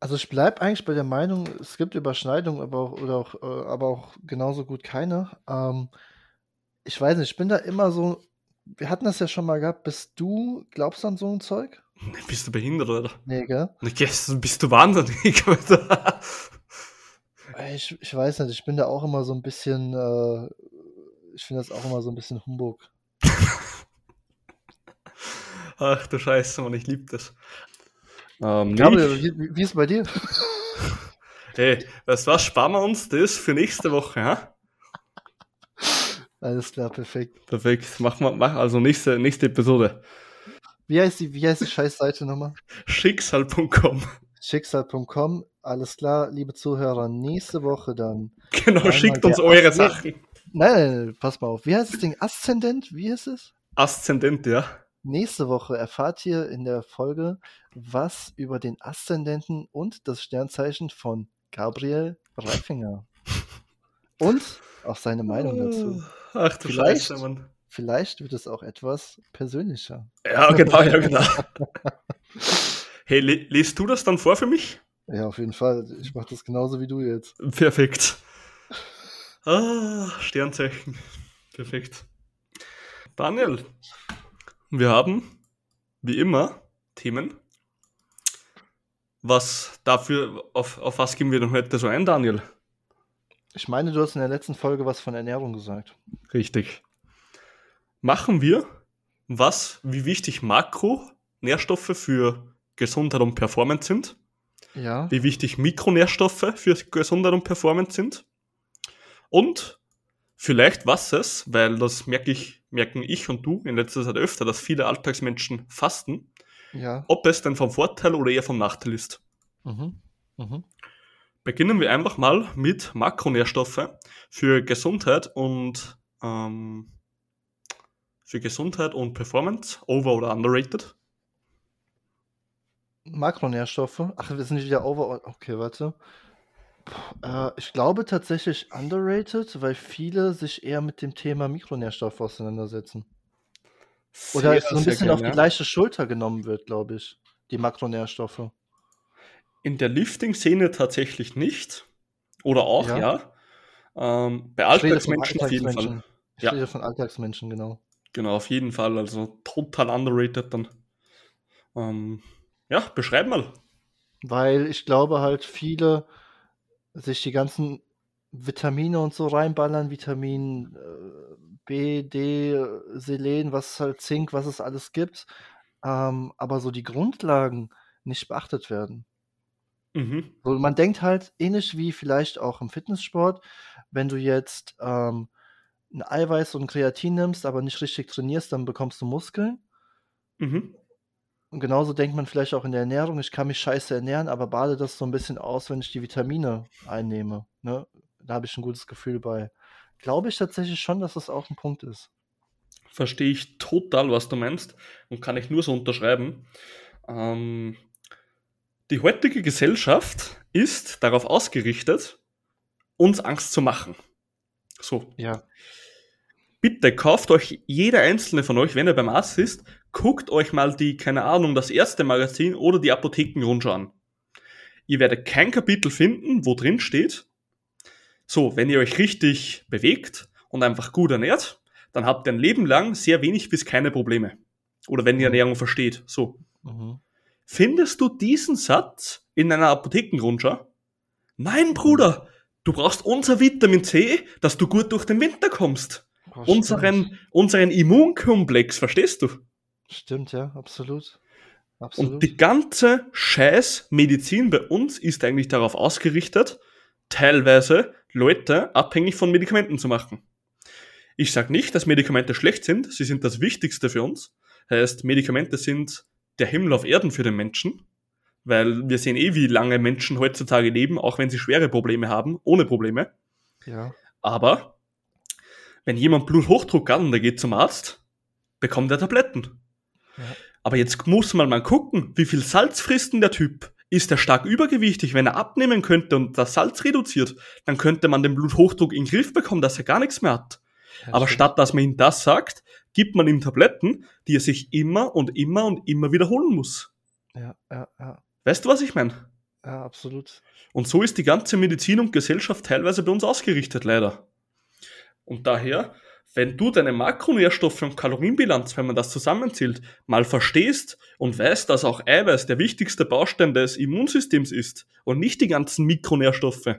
Also ich bleibe eigentlich bei der Meinung, es gibt Überschneidungen, aber auch, oder auch, äh, aber auch genauso gut keine. Ähm, ich weiß nicht, ich bin da immer so. Wir hatten das ja schon mal gehabt. Bist du, glaubst du an so ein Zeug? Bist du behindert, oder? Nee, gell? Bist du wahnsinnig, Alter. Ich, ich weiß nicht, ich bin da auch immer so ein bisschen. Äh, ich finde das auch immer so ein bisschen Humbug. Ach du Scheiße, Mann, ich liebe das. Ähm, Gabriel, wie, wie ist es bei dir? Hey, weißt du was, sparen wir uns das für nächste Woche, ha? Alles klar, perfekt. Perfekt, mach mal, mach also nächste, nächste Episode. Wie heißt die, wie heißt die Scheißseite nochmal? Schicksal.com. Schicksal.com, alles klar, liebe Zuhörer, nächste Woche dann. Genau, schickt uns eure Aszend Sachen. Nein, nein, nein, pass mal auf. Wie heißt das Ding? Aszendent? Wie ist es? Aszendent, ja. Nächste Woche erfahrt ihr in der Folge was über den Aszendenten und das Sternzeichen von Gabriel Reifinger. Und auch seine Meinung dazu. Ach du vielleicht, Scheiße, Mann. Vielleicht wird es auch etwas persönlicher. Ja, genau, ja, genau. hey, liest du das dann vor für mich? Ja, auf jeden Fall. Ich mache das genauso wie du jetzt. Perfekt. Ah, Sternzeichen. Perfekt. Daniel, wir haben, wie immer, Themen. Was dafür, auf, auf was gehen wir denn heute so ein, Daniel? Ich meine, du hast in der letzten Folge was von Ernährung gesagt. Richtig. Machen wir, was, wie wichtig Makronährstoffe für Gesundheit und Performance sind. Ja. Wie wichtig Mikronährstoffe für Gesundheit und Performance sind. Und vielleicht was es, weil das merke ich, merken ich und du in letzter Zeit öfter, dass viele Alltagsmenschen fasten. Ja. Ob es denn vom Vorteil oder eher vom Nachteil ist. Mhm. Mhm. Beginnen wir einfach mal mit Makronährstoffe für Gesundheit und ähm, für Gesundheit und Performance, over oder underrated. Makronährstoffe. Ach, wir sind nicht wieder over. Okay, warte. Äh, ich glaube tatsächlich underrated, weil viele sich eher mit dem Thema Mikronährstoffe auseinandersetzen. Oder es so ein bisschen gern, auf die gleiche Schulter genommen wird, glaube ich, die Makronährstoffe. In der Lifting-Szene tatsächlich nicht. Oder auch, ja. ja. Ähm, bei Alltagsmenschen auf jeden Fall. Ich ja. rede von Alltagsmenschen, genau. Genau, auf jeden Fall. Also total underrated dann. Ähm, ja, beschreib mal. Weil ich glaube halt, viele sich die ganzen Vitamine und so reinballern, Vitamin äh, B, D, Selen, was halt Zink, was es alles gibt, ähm, aber so die Grundlagen nicht beachtet werden. Mhm. So, man denkt halt ähnlich wie vielleicht auch im Fitnesssport, wenn du jetzt ähm, ein Eiweiß und ein Kreatin nimmst, aber nicht richtig trainierst, dann bekommst du Muskeln. Mhm. Und genauso denkt man vielleicht auch in der Ernährung, ich kann mich scheiße ernähren, aber bade das so ein bisschen aus, wenn ich die Vitamine einnehme. Ne? Da habe ich ein gutes Gefühl bei. Glaube ich tatsächlich schon, dass das auch ein Punkt ist. Verstehe ich total, was du meinst und kann ich nur so unterschreiben. Ähm, die heutige Gesellschaft ist darauf ausgerichtet, uns Angst zu machen. So. Ja. Bitte kauft euch jeder einzelne von euch, wenn er beim Arzt ist, guckt euch mal die, keine Ahnung, das erste Magazin oder die Apothekenrundschau an. Ihr werdet kein Kapitel finden, wo drin steht, so, wenn ihr euch richtig bewegt und einfach gut ernährt, dann habt ihr ein Leben lang sehr wenig bis keine Probleme. Oder wenn ihr mhm. Ernährung versteht. So. Mhm. Findest du diesen Satz in einer Apothekenrundschau? Nein, Bruder, du brauchst unser Vitamin C, dass du gut durch den Winter kommst. Oh, unseren, unseren Immunkomplex, verstehst du? Stimmt, ja, absolut. absolut. Und die ganze Scheiß-Medizin bei uns ist eigentlich darauf ausgerichtet, teilweise Leute abhängig von Medikamenten zu machen. Ich sage nicht, dass Medikamente schlecht sind, sie sind das Wichtigste für uns. Heißt, Medikamente sind der Himmel auf Erden für den Menschen, weil wir sehen eh, wie lange Menschen heutzutage leben, auch wenn sie schwere Probleme haben, ohne Probleme. Ja. Aber wenn jemand Bluthochdruck hat und er geht zum Arzt, bekommt er Tabletten. Ja. Aber jetzt muss man mal gucken, wie viel Salz frisst denn der Typ? Ist er stark übergewichtig? Wenn er abnehmen könnte und das Salz reduziert, dann könnte man den Bluthochdruck in den Griff bekommen, dass er gar nichts mehr hat. Ja, Aber stimmt. statt dass man ihm das sagt, gibt man ihm Tabletten, die er sich immer und immer und immer wiederholen muss. Ja, ja, ja. Weißt du, was ich meine? Ja, absolut. Und so ist die ganze Medizin und Gesellschaft teilweise bei uns ausgerichtet, leider. Und daher wenn du deine Makronährstoffe und Kalorienbilanz, wenn man das zusammenzählt, mal verstehst und weißt, dass auch Eiweiß der wichtigste Baustein des Immunsystems ist und nicht die ganzen Mikronährstoffe,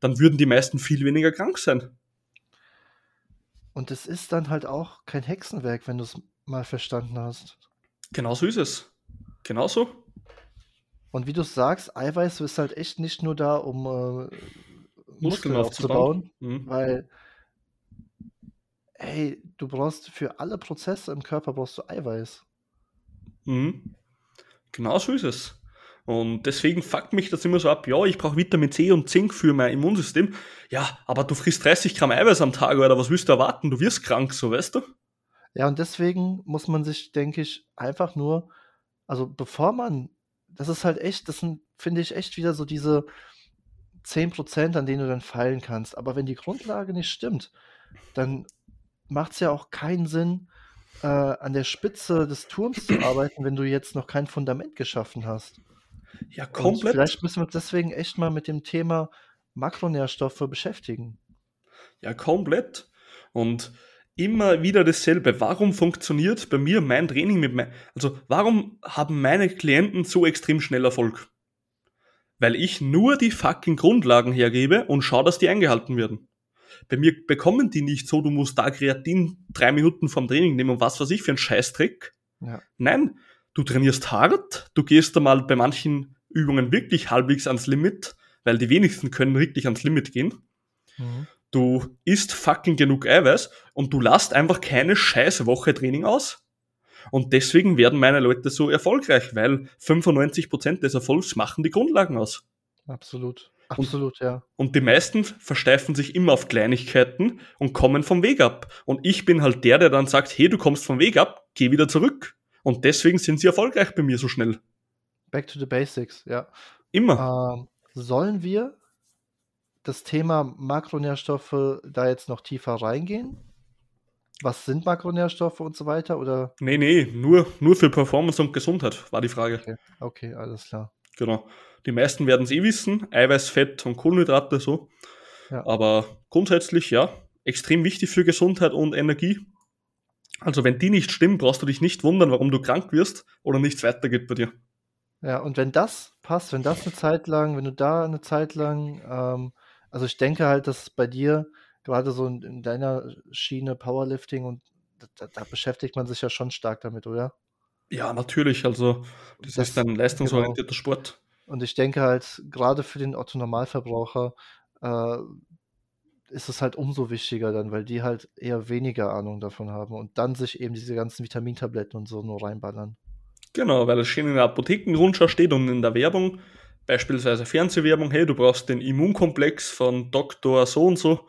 dann würden die meisten viel weniger krank sein. Und es ist dann halt auch kein Hexenwerk, wenn du es mal verstanden hast. Genau so ist es. Genauso. Und wie du sagst, Eiweiß ist halt echt nicht nur da, um äh, Muskeln, Muskeln aufzubauen, mhm. weil ey, du brauchst für alle Prozesse im Körper brauchst du Eiweiß. Mhm. Genau so ist es. Und deswegen fuckt mich das immer so ab, ja, ich brauche Vitamin C und Zink für mein Immunsystem. Ja, aber du frisst 30 Gramm Eiweiß am Tag, oder was willst du erwarten? Du wirst krank, so weißt du? Ja, und deswegen muss man sich, denke ich, einfach nur, also bevor man, das ist halt echt, das sind, finde ich, echt wieder so diese 10%, an denen du dann feilen kannst. Aber wenn die Grundlage nicht stimmt, dann macht es ja auch keinen Sinn, äh, an der Spitze des Turms zu arbeiten, wenn du jetzt noch kein Fundament geschaffen hast. Ja, komplett. Und vielleicht müssen wir uns deswegen echt mal mit dem Thema Makronährstoffe beschäftigen. Ja, komplett. Und immer wieder dasselbe. Warum funktioniert bei mir mein Training mit mein, also warum haben meine Klienten so extrem schnell Erfolg? Weil ich nur die fucking Grundlagen hergebe und schaue, dass die eingehalten werden. Bei mir bekommen die nicht so, du musst da Kreatin drei Minuten vom Training nehmen und was weiß ich für ein Scheißtrick. Ja. Nein, du trainierst hart, du gehst da mal bei manchen Übungen wirklich halbwegs ans Limit, weil die wenigsten können wirklich ans Limit gehen. Mhm. Du isst fucking genug Eiweiß und du lässt einfach keine scheiß Woche Training aus. Und deswegen werden meine Leute so erfolgreich, weil 95% des Erfolgs machen die Grundlagen aus. Absolut. Absolut, und, ja. Und die meisten versteifen sich immer auf Kleinigkeiten und kommen vom Weg ab. Und ich bin halt der, der dann sagt, hey, du kommst vom Weg ab, geh wieder zurück. Und deswegen sind sie erfolgreich bei mir so schnell. Back to the basics, ja. Immer. Ähm, sollen wir das Thema Makronährstoffe da jetzt noch tiefer reingehen? Was sind Makronährstoffe und so weiter? Oder? Nee, nee, nur, nur für Performance und Gesundheit war die Frage. Okay, okay alles klar. Genau. Die meisten werden es eh wissen, Eiweiß, Fett und Kohlenhydrate so. Ja. Aber grundsätzlich, ja, extrem wichtig für Gesundheit und Energie. Also wenn die nicht stimmen, brauchst du dich nicht wundern, warum du krank wirst oder nichts weitergeht bei dir. Ja, und wenn das passt, wenn das eine Zeit lang, wenn du da eine Zeit lang, ähm, also ich denke halt, dass bei dir gerade so in, in deiner Schiene Powerlifting und da, da, beschäftigt man sich ja schon stark damit, oder? Ja, natürlich. Also das, das ist ein leistungsorientierter genau. Sport. Und ich denke halt, gerade für den Otto-Normalverbraucher äh, ist es halt umso wichtiger dann, weil die halt eher weniger Ahnung davon haben und dann sich eben diese ganzen Vitamintabletten und so nur reinballern. Genau, weil es schön in der Apothekenrundschau steht und in der Werbung, beispielsweise Fernsehwerbung, hey, du brauchst den Immunkomplex von Doktor so und so.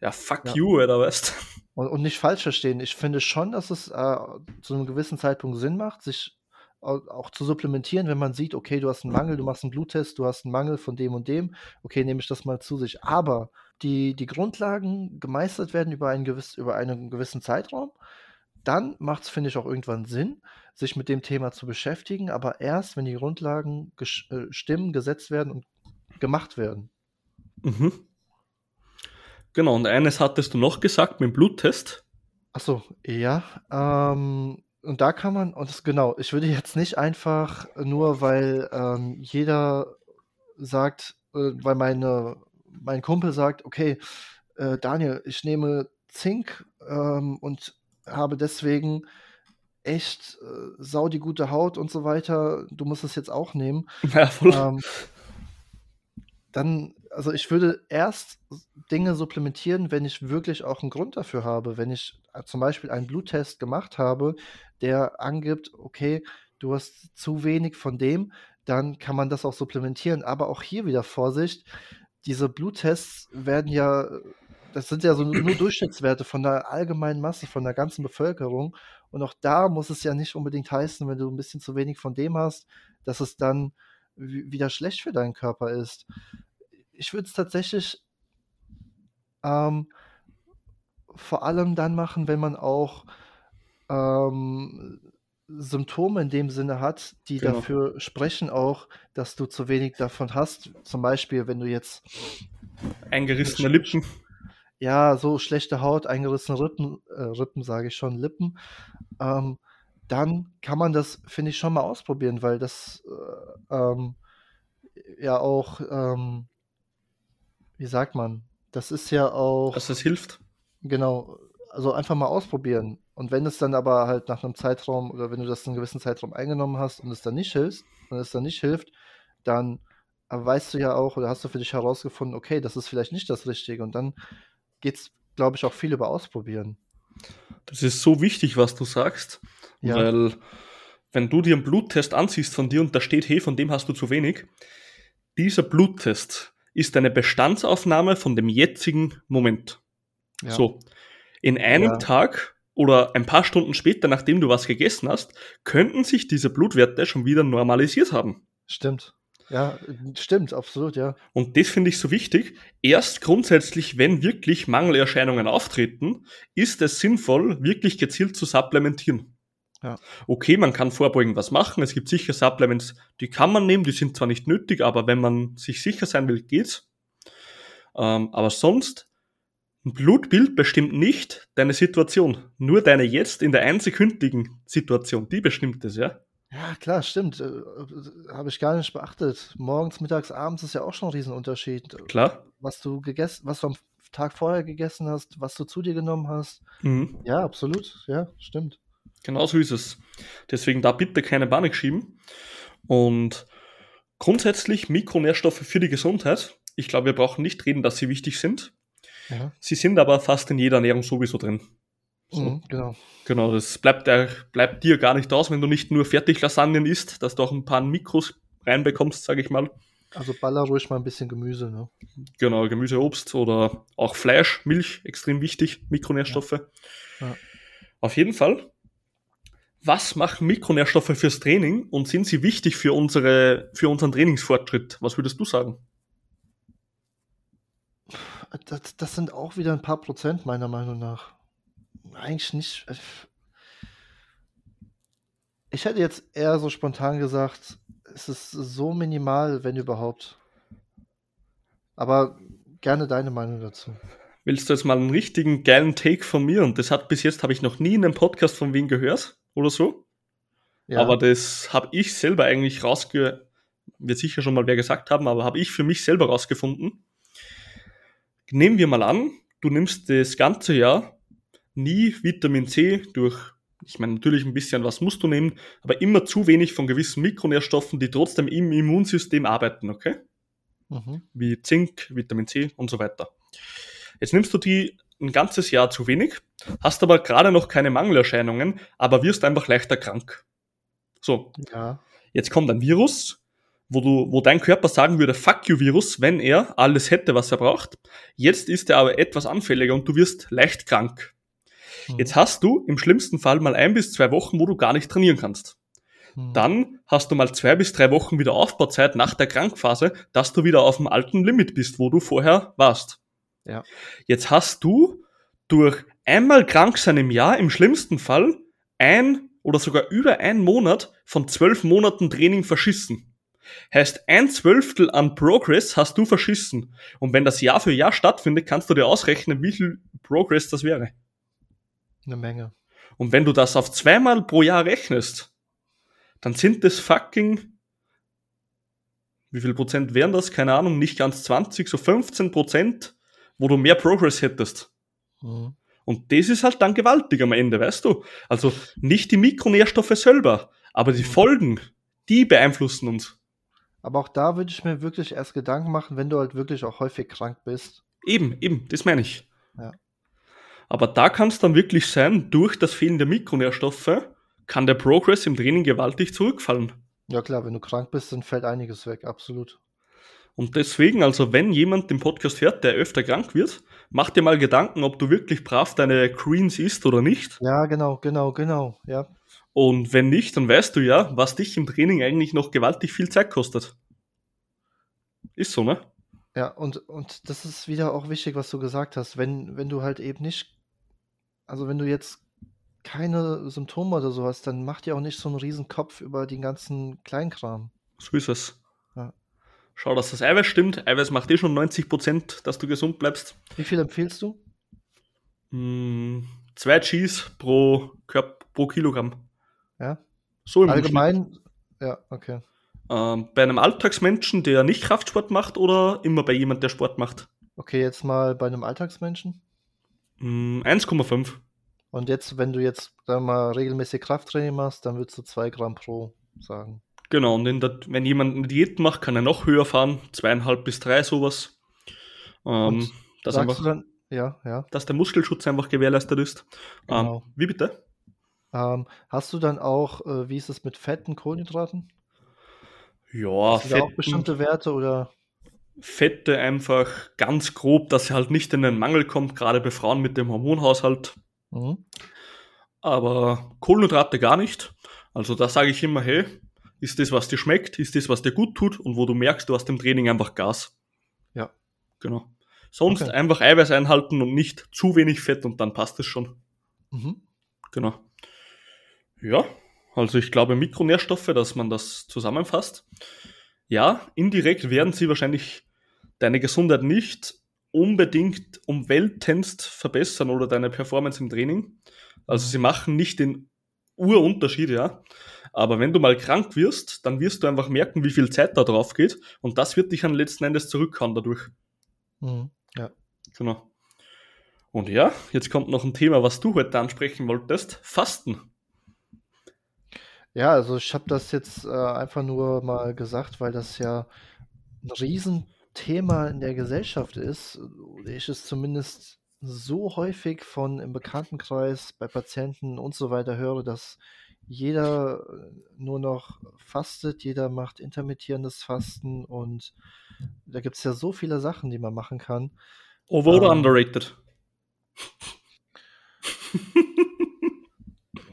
Ja, fuck ja. you, oder weißt und, und nicht falsch verstehen. Ich finde schon, dass es äh, zu einem gewissen Zeitpunkt Sinn macht, sich auch zu supplementieren, wenn man sieht, okay, du hast einen Mangel, du machst einen Bluttest, du hast einen Mangel von dem und dem, okay, nehme ich das mal zu sich. Aber die, die Grundlagen gemeistert werden über einen, gewiss, über einen gewissen Zeitraum, dann macht es, finde ich, auch irgendwann Sinn, sich mit dem Thema zu beschäftigen, aber erst, wenn die Grundlagen äh, stimmen, gesetzt werden und gemacht werden. Mhm. Genau, und eines hattest du noch gesagt mit dem Bluttest. Achso, ja. Ähm, und da kann man, und das, genau, ich würde jetzt nicht einfach nur, weil ähm, jeder sagt, äh, weil meine, mein Kumpel sagt, okay, äh, Daniel, ich nehme Zink ähm, und habe deswegen echt äh, sau die gute Haut und so weiter, du musst es jetzt auch nehmen. Ja. Ähm, dann, also ich würde erst Dinge supplementieren, wenn ich wirklich auch einen Grund dafür habe. Wenn ich äh, zum Beispiel einen Bluttest gemacht habe, der angibt, okay, du hast zu wenig von dem, dann kann man das auch supplementieren. Aber auch hier wieder Vorsicht, diese Bluttests werden ja, das sind ja so nur Durchschnittswerte von der allgemeinen Masse, von der ganzen Bevölkerung. Und auch da muss es ja nicht unbedingt heißen, wenn du ein bisschen zu wenig von dem hast, dass es dann wieder schlecht für deinen Körper ist. Ich würde es tatsächlich ähm, vor allem dann machen, wenn man auch ähm, Symptome in dem Sinne hat, die genau. dafür sprechen auch, dass du zu wenig davon hast. Zum Beispiel, wenn du jetzt eingerissene Lippen. Ja, so schlechte Haut, eingerissene Rippen, äh, Rippen sage ich schon, Lippen. Ähm, dann kann man das, finde ich, schon mal ausprobieren, weil das äh, ähm, ja auch, ähm, wie sagt man, das ist ja auch. Dass es hilft. Genau, also einfach mal ausprobieren. Und wenn es dann aber halt nach einem Zeitraum oder wenn du das einen gewissen Zeitraum eingenommen hast und es dann nicht hilft, und es dann nicht hilft, dann weißt du ja auch oder hast du für dich herausgefunden, okay, das ist vielleicht nicht das Richtige. Und dann geht es, glaube ich, auch viel über Ausprobieren. Das ist so wichtig, was du sagst, ja. weil wenn du dir einen Bluttest ansiehst von dir und da steht, hey, von dem hast du zu wenig, dieser Bluttest ist eine Bestandsaufnahme von dem jetzigen Moment. Ja. So, in einem ja. Tag oder ein paar Stunden später, nachdem du was gegessen hast, könnten sich diese Blutwerte schon wieder normalisiert haben. Stimmt. Ja, stimmt, absolut, ja. Und das finde ich so wichtig. Erst grundsätzlich, wenn wirklich Mangelerscheinungen auftreten, ist es sinnvoll, wirklich gezielt zu supplementieren. Ja. Okay, man kann vorbeugend was machen. Es gibt sicher Supplements, die kann man nehmen, die sind zwar nicht nötig, aber wenn man sich sicher sein will, geht's. Ähm, aber sonst, ein Blutbild bestimmt nicht deine Situation. Nur deine jetzt in der einsekündigen Situation, die bestimmt es, ja. Ja, klar, stimmt. Äh, äh, Habe ich gar nicht beachtet. Morgens, mittags, abends ist ja auch schon ein Riesenunterschied. Klar. Was du gegessen, was du am Tag vorher gegessen hast, was du zu dir genommen hast. Mhm. Ja, absolut. Ja, stimmt. Genau so ist es. Deswegen da bitte keine Panik schieben. Und grundsätzlich Mikronährstoffe für die Gesundheit. Ich glaube, wir brauchen nicht reden, dass sie wichtig sind. Ja. Sie sind aber fast in jeder Ernährung sowieso drin. So. Mhm, genau. Genau, das bleibt, der, bleibt dir gar nicht aus, wenn du nicht nur Fertiglasagnen isst, dass du auch ein paar Mikros reinbekommst, sage ich mal. Also baller ruhig mal ein bisschen Gemüse, ne? Genau, Gemüse, Obst oder auch Fleisch, Milch, extrem wichtig, Mikronährstoffe. Ja. Ja. Auf jeden Fall. Was machen Mikronährstoffe fürs Training und sind sie wichtig für, unsere, für unseren Trainingsfortschritt? Was würdest du sagen? Das, das sind auch wieder ein paar Prozent, meiner Meinung nach. Eigentlich nicht. Äh, ich hätte jetzt eher so spontan gesagt, es ist so minimal, wenn überhaupt. Aber gerne deine Meinung dazu. Willst du jetzt mal einen richtigen geilen Take von mir? Und das hat bis jetzt habe ich noch nie in einem Podcast von Wien gehört oder so. Ja. Aber das habe ich selber eigentlich rausge, wird sicher schon mal wer gesagt haben, aber habe ich für mich selber rausgefunden. Nehmen wir mal an, du nimmst das ganze Jahr nie Vitamin C durch ich meine, natürlich ein bisschen was musst du nehmen, aber immer zu wenig von gewissen Mikronährstoffen, die trotzdem im Immunsystem arbeiten, okay? Mhm. Wie Zink, Vitamin C und so weiter. Jetzt nimmst du die ein ganzes Jahr zu wenig, hast aber gerade noch keine Mangelerscheinungen, aber wirst einfach leichter krank. So. Ja. Jetzt kommt ein Virus, wo du, wo dein Körper sagen würde, fuck you Virus, wenn er alles hätte, was er braucht. Jetzt ist er aber etwas anfälliger und du wirst leicht krank. Mhm. Jetzt hast du im schlimmsten Fall mal ein bis zwei Wochen, wo du gar nicht trainieren kannst. Mhm. Dann hast du mal zwei bis drei Wochen wieder Aufbauzeit nach der Krankphase, dass du wieder auf dem alten Limit bist, wo du vorher warst. Ja. Jetzt hast du durch einmal krank sein im Jahr im schlimmsten Fall ein oder sogar über einen Monat von zwölf Monaten Training verschissen. Heißt, ein Zwölftel an Progress hast du verschissen. Und wenn das Jahr für Jahr stattfindet, kannst du dir ausrechnen, wie viel Progress das wäre. Eine Menge. Und wenn du das auf zweimal pro Jahr rechnest, dann sind das fucking, wie viel Prozent wären das? Keine Ahnung, nicht ganz 20, so 15 Prozent, wo du mehr Progress hättest. Mhm. Und das ist halt dann gewaltig am Ende, weißt du? Also nicht die Mikronährstoffe selber, aber die mhm. Folgen, die beeinflussen uns. Aber auch da würde ich mir wirklich erst Gedanken machen, wenn du halt wirklich auch häufig krank bist. Eben, eben, das meine ich. Ja. Aber da kann es dann wirklich sein, durch das Fehlen der Mikronährstoffe kann der Progress im Training gewaltig zurückfallen. Ja klar, wenn du krank bist, dann fällt einiges weg, absolut. Und deswegen, also wenn jemand den Podcast hört, der öfter krank wird, mach dir mal Gedanken, ob du wirklich brav deine Greens isst oder nicht. Ja, genau, genau, genau, ja. Und wenn nicht, dann weißt du ja, was dich im Training eigentlich noch gewaltig viel Zeit kostet. Ist so, ne? Ja, und, und das ist wieder auch wichtig, was du gesagt hast. Wenn, wenn du halt eben nicht also wenn du jetzt keine Symptome oder so hast, dann mach dir auch nicht so einen riesen Kopf über den ganzen Kleinkram. So ist es. Ja. Schau, dass das Eiweiß stimmt. Eiweiß macht eh schon 90 Prozent, dass du gesund bleibst. Wie viel empfiehlst du? Mm, zwei Cheese pro, pro Kilogramm. Ja. So im Allgemein, ja, okay. Ähm, bei einem Alltagsmenschen, der nicht Kraftsport macht oder immer bei jemand, der Sport macht? Okay, jetzt mal bei einem Alltagsmenschen. 1,5. Mm, Und jetzt, wenn du jetzt da mal regelmäßig Krafttraining machst, dann würdest du 2 Gramm pro sagen. Genau, und der, wenn jemand eine Diät macht, kann er noch höher fahren, zweieinhalb bis drei sowas. Ähm, dass, einfach, dann, ja, ja. dass der Muskelschutz einfach gewährleistet ist. Ähm, genau. Ähm, wie bitte? Ähm, hast du dann auch, äh, wie ist es mit fetten Kohlenhydraten? Ja, Fetten. auch bestimmte Werte oder? Fette einfach ganz grob, dass sie halt nicht in den Mangel kommt, gerade bei Frauen mit dem Hormonhaushalt. Mhm. Aber Kohlenhydrate gar nicht. Also da sage ich immer, hey, ist das, was dir schmeckt, ist das, was dir gut tut und wo du merkst, du hast im Training einfach Gas. Ja. Genau. Sonst okay. einfach Eiweiß einhalten und nicht zu wenig Fett und dann passt es schon. Mhm. Genau. Ja, also ich glaube Mikronährstoffe, dass man das zusammenfasst. Ja, indirekt werden sie wahrscheinlich deine Gesundheit nicht unbedingt um Welttenst verbessern oder deine Performance im Training. Also sie machen nicht den Urunterschied, ja. Aber wenn du mal krank wirst, dann wirst du einfach merken, wie viel Zeit da drauf geht. Und das wird dich dann letzten Endes zurückhauen dadurch. Mhm, ja. Genau. Und ja, jetzt kommt noch ein Thema, was du heute ansprechen wolltest. Fasten. Ja, also ich habe das jetzt äh, einfach nur mal gesagt, weil das ja ein riesen Thema in der Gesellschaft ist, ich es zumindest so häufig von im Bekanntenkreis bei Patienten und so weiter höre, dass jeder nur noch fastet, jeder macht intermittierendes Fasten und da gibt es ja so viele Sachen, die man machen kann. Over oder ähm, underrated?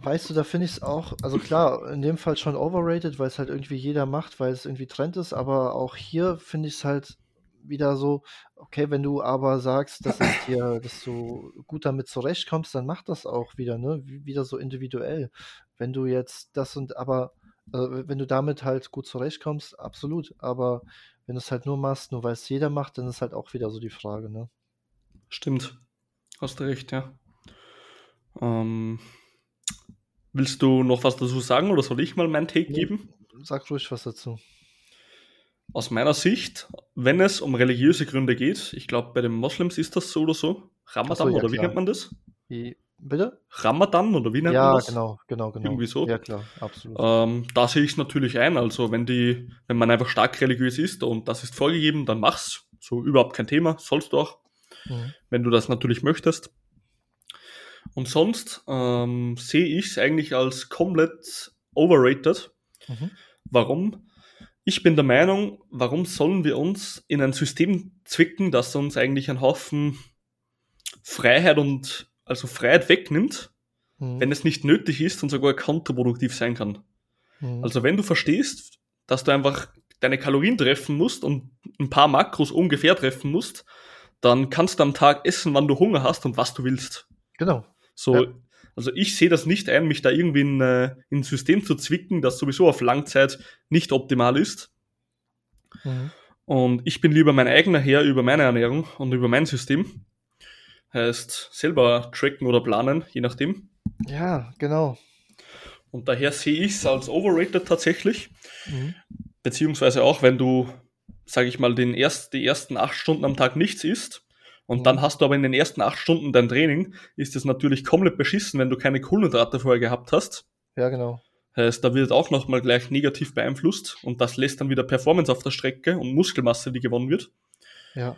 Weißt du, da finde ich es auch, also klar, in dem Fall schon overrated, weil es halt irgendwie jeder macht, weil es irgendwie Trend ist, aber auch hier finde ich es halt wieder so, okay, wenn du aber sagst, dass dir, dass du gut damit zurechtkommst, dann mach das auch wieder, ne? Wieder so individuell. Wenn du jetzt das und aber, also wenn du damit halt gut zurechtkommst, absolut. Aber wenn du es halt nur machst, nur weil es jeder macht, dann ist halt auch wieder so die Frage, ne? Stimmt. Hast du recht, ja. Ähm, willst du noch was dazu sagen oder soll ich mal mein Take nee, geben? Sag ruhig was dazu. Aus meiner Sicht, wenn es um religiöse Gründe geht, ich glaube, bei den Moslems ist das so oder so. Ramadan so, ja, oder wie klar. nennt man das? Wie, bitte? Ramadan oder wie nennt ja, man das? Ja, genau, genau, genau. Irgendwie so. Ja, klar, absolut. Ähm, da sehe ich es natürlich ein. Also, wenn die, wenn man einfach stark religiös ist und das ist vorgegeben, dann mach's. So überhaupt kein Thema, sollst du auch, mhm. wenn du das natürlich möchtest. Und sonst ähm, sehe ich es eigentlich als komplett overrated. Mhm. Warum? Ich bin der Meinung, warum sollen wir uns in ein System zwicken, das uns eigentlich einen Haufen Freiheit und also Freiheit wegnimmt, mhm. wenn es nicht nötig ist und sogar kontraproduktiv sein kann. Mhm. Also wenn du verstehst, dass du einfach deine Kalorien treffen musst und ein paar Makros ungefähr treffen musst, dann kannst du am Tag essen, wann du Hunger hast und was du willst. Genau. So, ja. also ich sehe das nicht ein, mich da irgendwie in, äh, in ein System zu zwicken, das sowieso auf Langzeit nicht optimal ist. Mhm. Und ich bin lieber mein eigener Herr über meine Ernährung und über mein System. Heißt selber tracken oder planen, je nachdem. Ja, genau. Und daher sehe ich es als overrated tatsächlich. Mhm. Beziehungsweise auch, wenn du, sage ich mal, den erst, die ersten acht Stunden am Tag nichts isst, und mhm. dann hast du aber in den ersten acht Stunden dein Training, ist es natürlich komplett beschissen, wenn du keine Kohlenhydrate vorher gehabt hast. Ja, genau. Heißt, da wird auch nochmal gleich negativ beeinflusst und das lässt dann wieder Performance auf der Strecke und Muskelmasse, die gewonnen wird. Ja.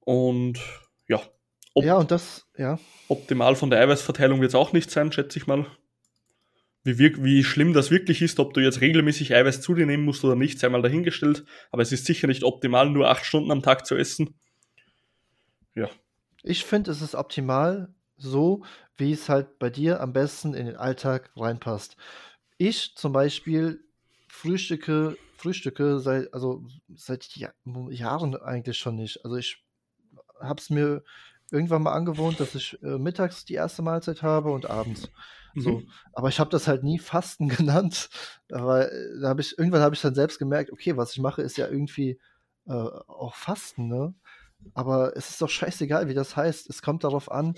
Und ja. ja, und das, ja. Optimal von der Eiweißverteilung wird es auch nicht sein, schätze ich mal. Wie, wie schlimm das wirklich ist, ob du jetzt regelmäßig Eiweiß zu dir nehmen musst oder nicht, sei mal dahingestellt. Aber es ist sicher nicht optimal, nur acht Stunden am Tag zu essen. Ja. Ich finde, es ist optimal so, wie es halt bei dir am besten in den Alltag reinpasst. Ich zum Beispiel frühstücke, frühstücke seit, also seit Jahren eigentlich schon nicht. Also ich habe es mir irgendwann mal angewohnt, dass ich äh, mittags die erste Mahlzeit habe und abends. So. Mhm. Aber ich habe das halt nie Fasten genannt. Aber äh, da habe ich, irgendwann habe ich dann selbst gemerkt, okay, was ich mache, ist ja irgendwie äh, auch Fasten, ne? Aber es ist doch scheißegal, wie das heißt. Es kommt darauf an,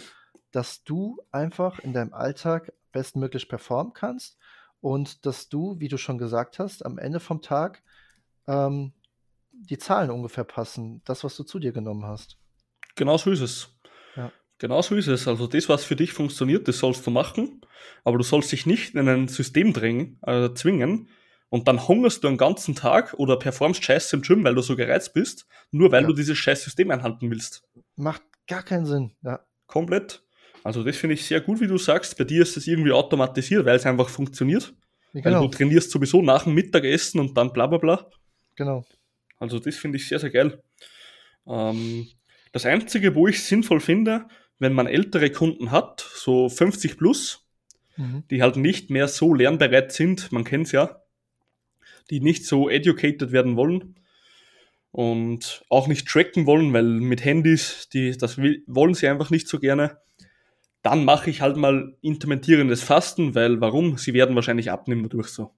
dass du einfach in deinem Alltag bestmöglich performen kannst und dass du, wie du schon gesagt hast, am Ende vom Tag ähm, die Zahlen ungefähr passen, das, was du zu dir genommen hast. Genau so ist es. Ja. Genau so ist es. Also das, was für dich funktioniert, das sollst du machen, aber du sollst dich nicht in ein System drängen, äh, zwingen, und dann hungerst du einen ganzen Tag oder performst scheiße im Gym, weil du so gereizt bist, nur weil ja. du dieses scheiß System einhalten willst. Macht gar keinen Sinn, ja. Komplett. Also das finde ich sehr gut, wie du sagst. Bei dir ist es irgendwie automatisiert, weil es einfach funktioniert. Ja, genau. Weil du trainierst sowieso nach dem Mittagessen und dann bla bla bla. Genau. Also das finde ich sehr, sehr geil. Ähm, das Einzige, wo ich sinnvoll finde, wenn man ältere Kunden hat, so 50 plus, mhm. die halt nicht mehr so lernbereit sind, man kennt es ja, die nicht so educated werden wollen und auch nicht tracken wollen, weil mit Handys, die, das will, wollen sie einfach nicht so gerne. Dann mache ich halt mal intermittierendes Fasten, weil warum? Sie werden wahrscheinlich abnehmen dadurch so.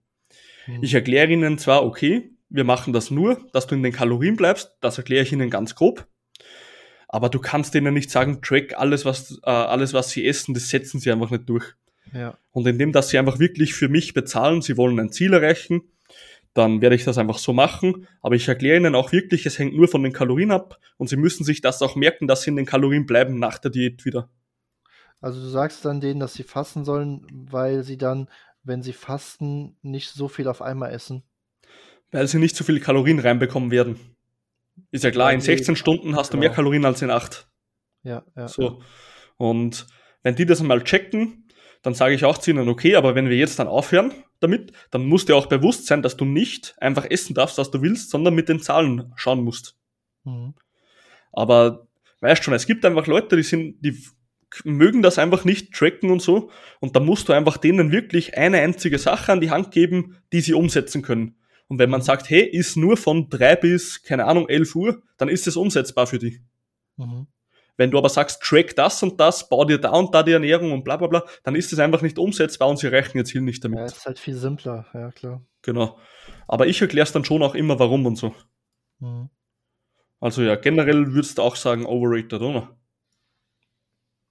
Mhm. Ich erkläre ihnen zwar, okay, wir machen das nur, dass du in den Kalorien bleibst, das erkläre ich ihnen ganz grob. Aber du kannst denen nicht sagen, track alles, was, äh, alles, was sie essen, das setzen sie einfach nicht durch. Ja. Und indem, dass sie einfach wirklich für mich bezahlen, sie wollen ein Ziel erreichen, dann werde ich das einfach so machen. Aber ich erkläre Ihnen auch wirklich, es hängt nur von den Kalorien ab und Sie müssen sich das auch merken, dass Sie in den Kalorien bleiben nach der Diät wieder. Also du sagst dann denen, dass sie fasten sollen, weil sie dann, wenn sie fasten, nicht so viel auf einmal essen. Weil sie nicht so viele Kalorien reinbekommen werden. Ist ja klar, in 16 Stunden hast du mehr genau. Kalorien als in 8. Ja, ja. So. Und wenn die das einmal checken, dann sage ich auch zu ihnen, okay, aber wenn wir jetzt dann aufhören damit, dann musst dir auch bewusst sein, dass du nicht einfach essen darfst, was du willst, sondern mit den Zahlen schauen musst. Mhm. Aber weißt schon, es gibt einfach Leute, die sind, die mögen das einfach nicht tracken und so. Und da musst du einfach denen wirklich eine einzige Sache an die Hand geben, die sie umsetzen können. Und wenn man sagt, hey, ist nur von drei bis, keine Ahnung, elf Uhr, dann ist es umsetzbar für die. Mhm. Wenn du aber sagst, track das und das, bau dir da und da die Ernährung und bla bla bla, dann ist es einfach nicht umsetzbar und sie rechnen ihr Ziel nicht damit. Ja, es ist halt viel simpler, ja klar. Genau. Aber ich erkläre es dann schon auch immer, warum und so. Mhm. Also ja, generell würdest du auch sagen, overrated, oder?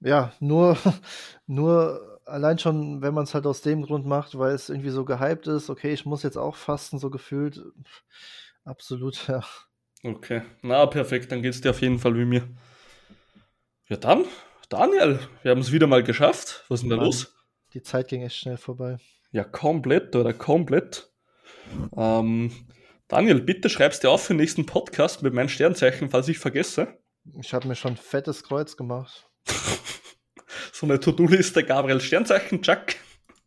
Ja, nur, nur allein schon, wenn man es halt aus dem Grund macht, weil es irgendwie so gehypt ist, okay, ich muss jetzt auch fasten, so gefühlt. Absolut, ja. Okay, na perfekt, dann geht es dir auf jeden Fall wie mir. Ja dann, Daniel, wir haben es wieder mal geschafft. Was ist denn da los? Die Zeit ging echt schnell vorbei. Ja, komplett, oder komplett. Ähm, Daniel, bitte schreibst dir auf für den nächsten Podcast mit meinem Sternzeichen, falls ich vergesse. Ich habe mir schon ein fettes Kreuz gemacht. so eine To-Do-Liste, Gabriel Sternzeichen, Chuck.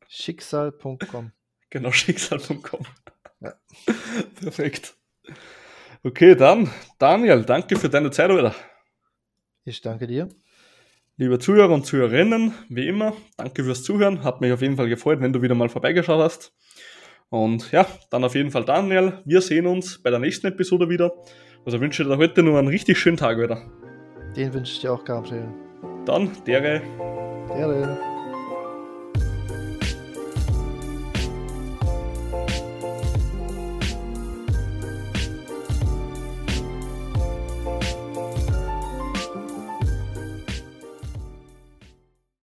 Schicksal.com. Genau, schicksal.com. Ja. Perfekt. Okay, dann, Daniel, danke für deine Zeit, oder? Ich danke dir. Liebe Zuhörer und Zuhörerinnen, wie immer, danke fürs Zuhören. Hat mich auf jeden Fall gefreut, wenn du wieder mal vorbeigeschaut hast. Und ja, dann auf jeden Fall Daniel. Wir sehen uns bei der nächsten Episode wieder. Also wünsche dir heute nur einen richtig schönen Tag wieder. Den wünsche ich dir auch, Gabriel. Dann, dere. Dere.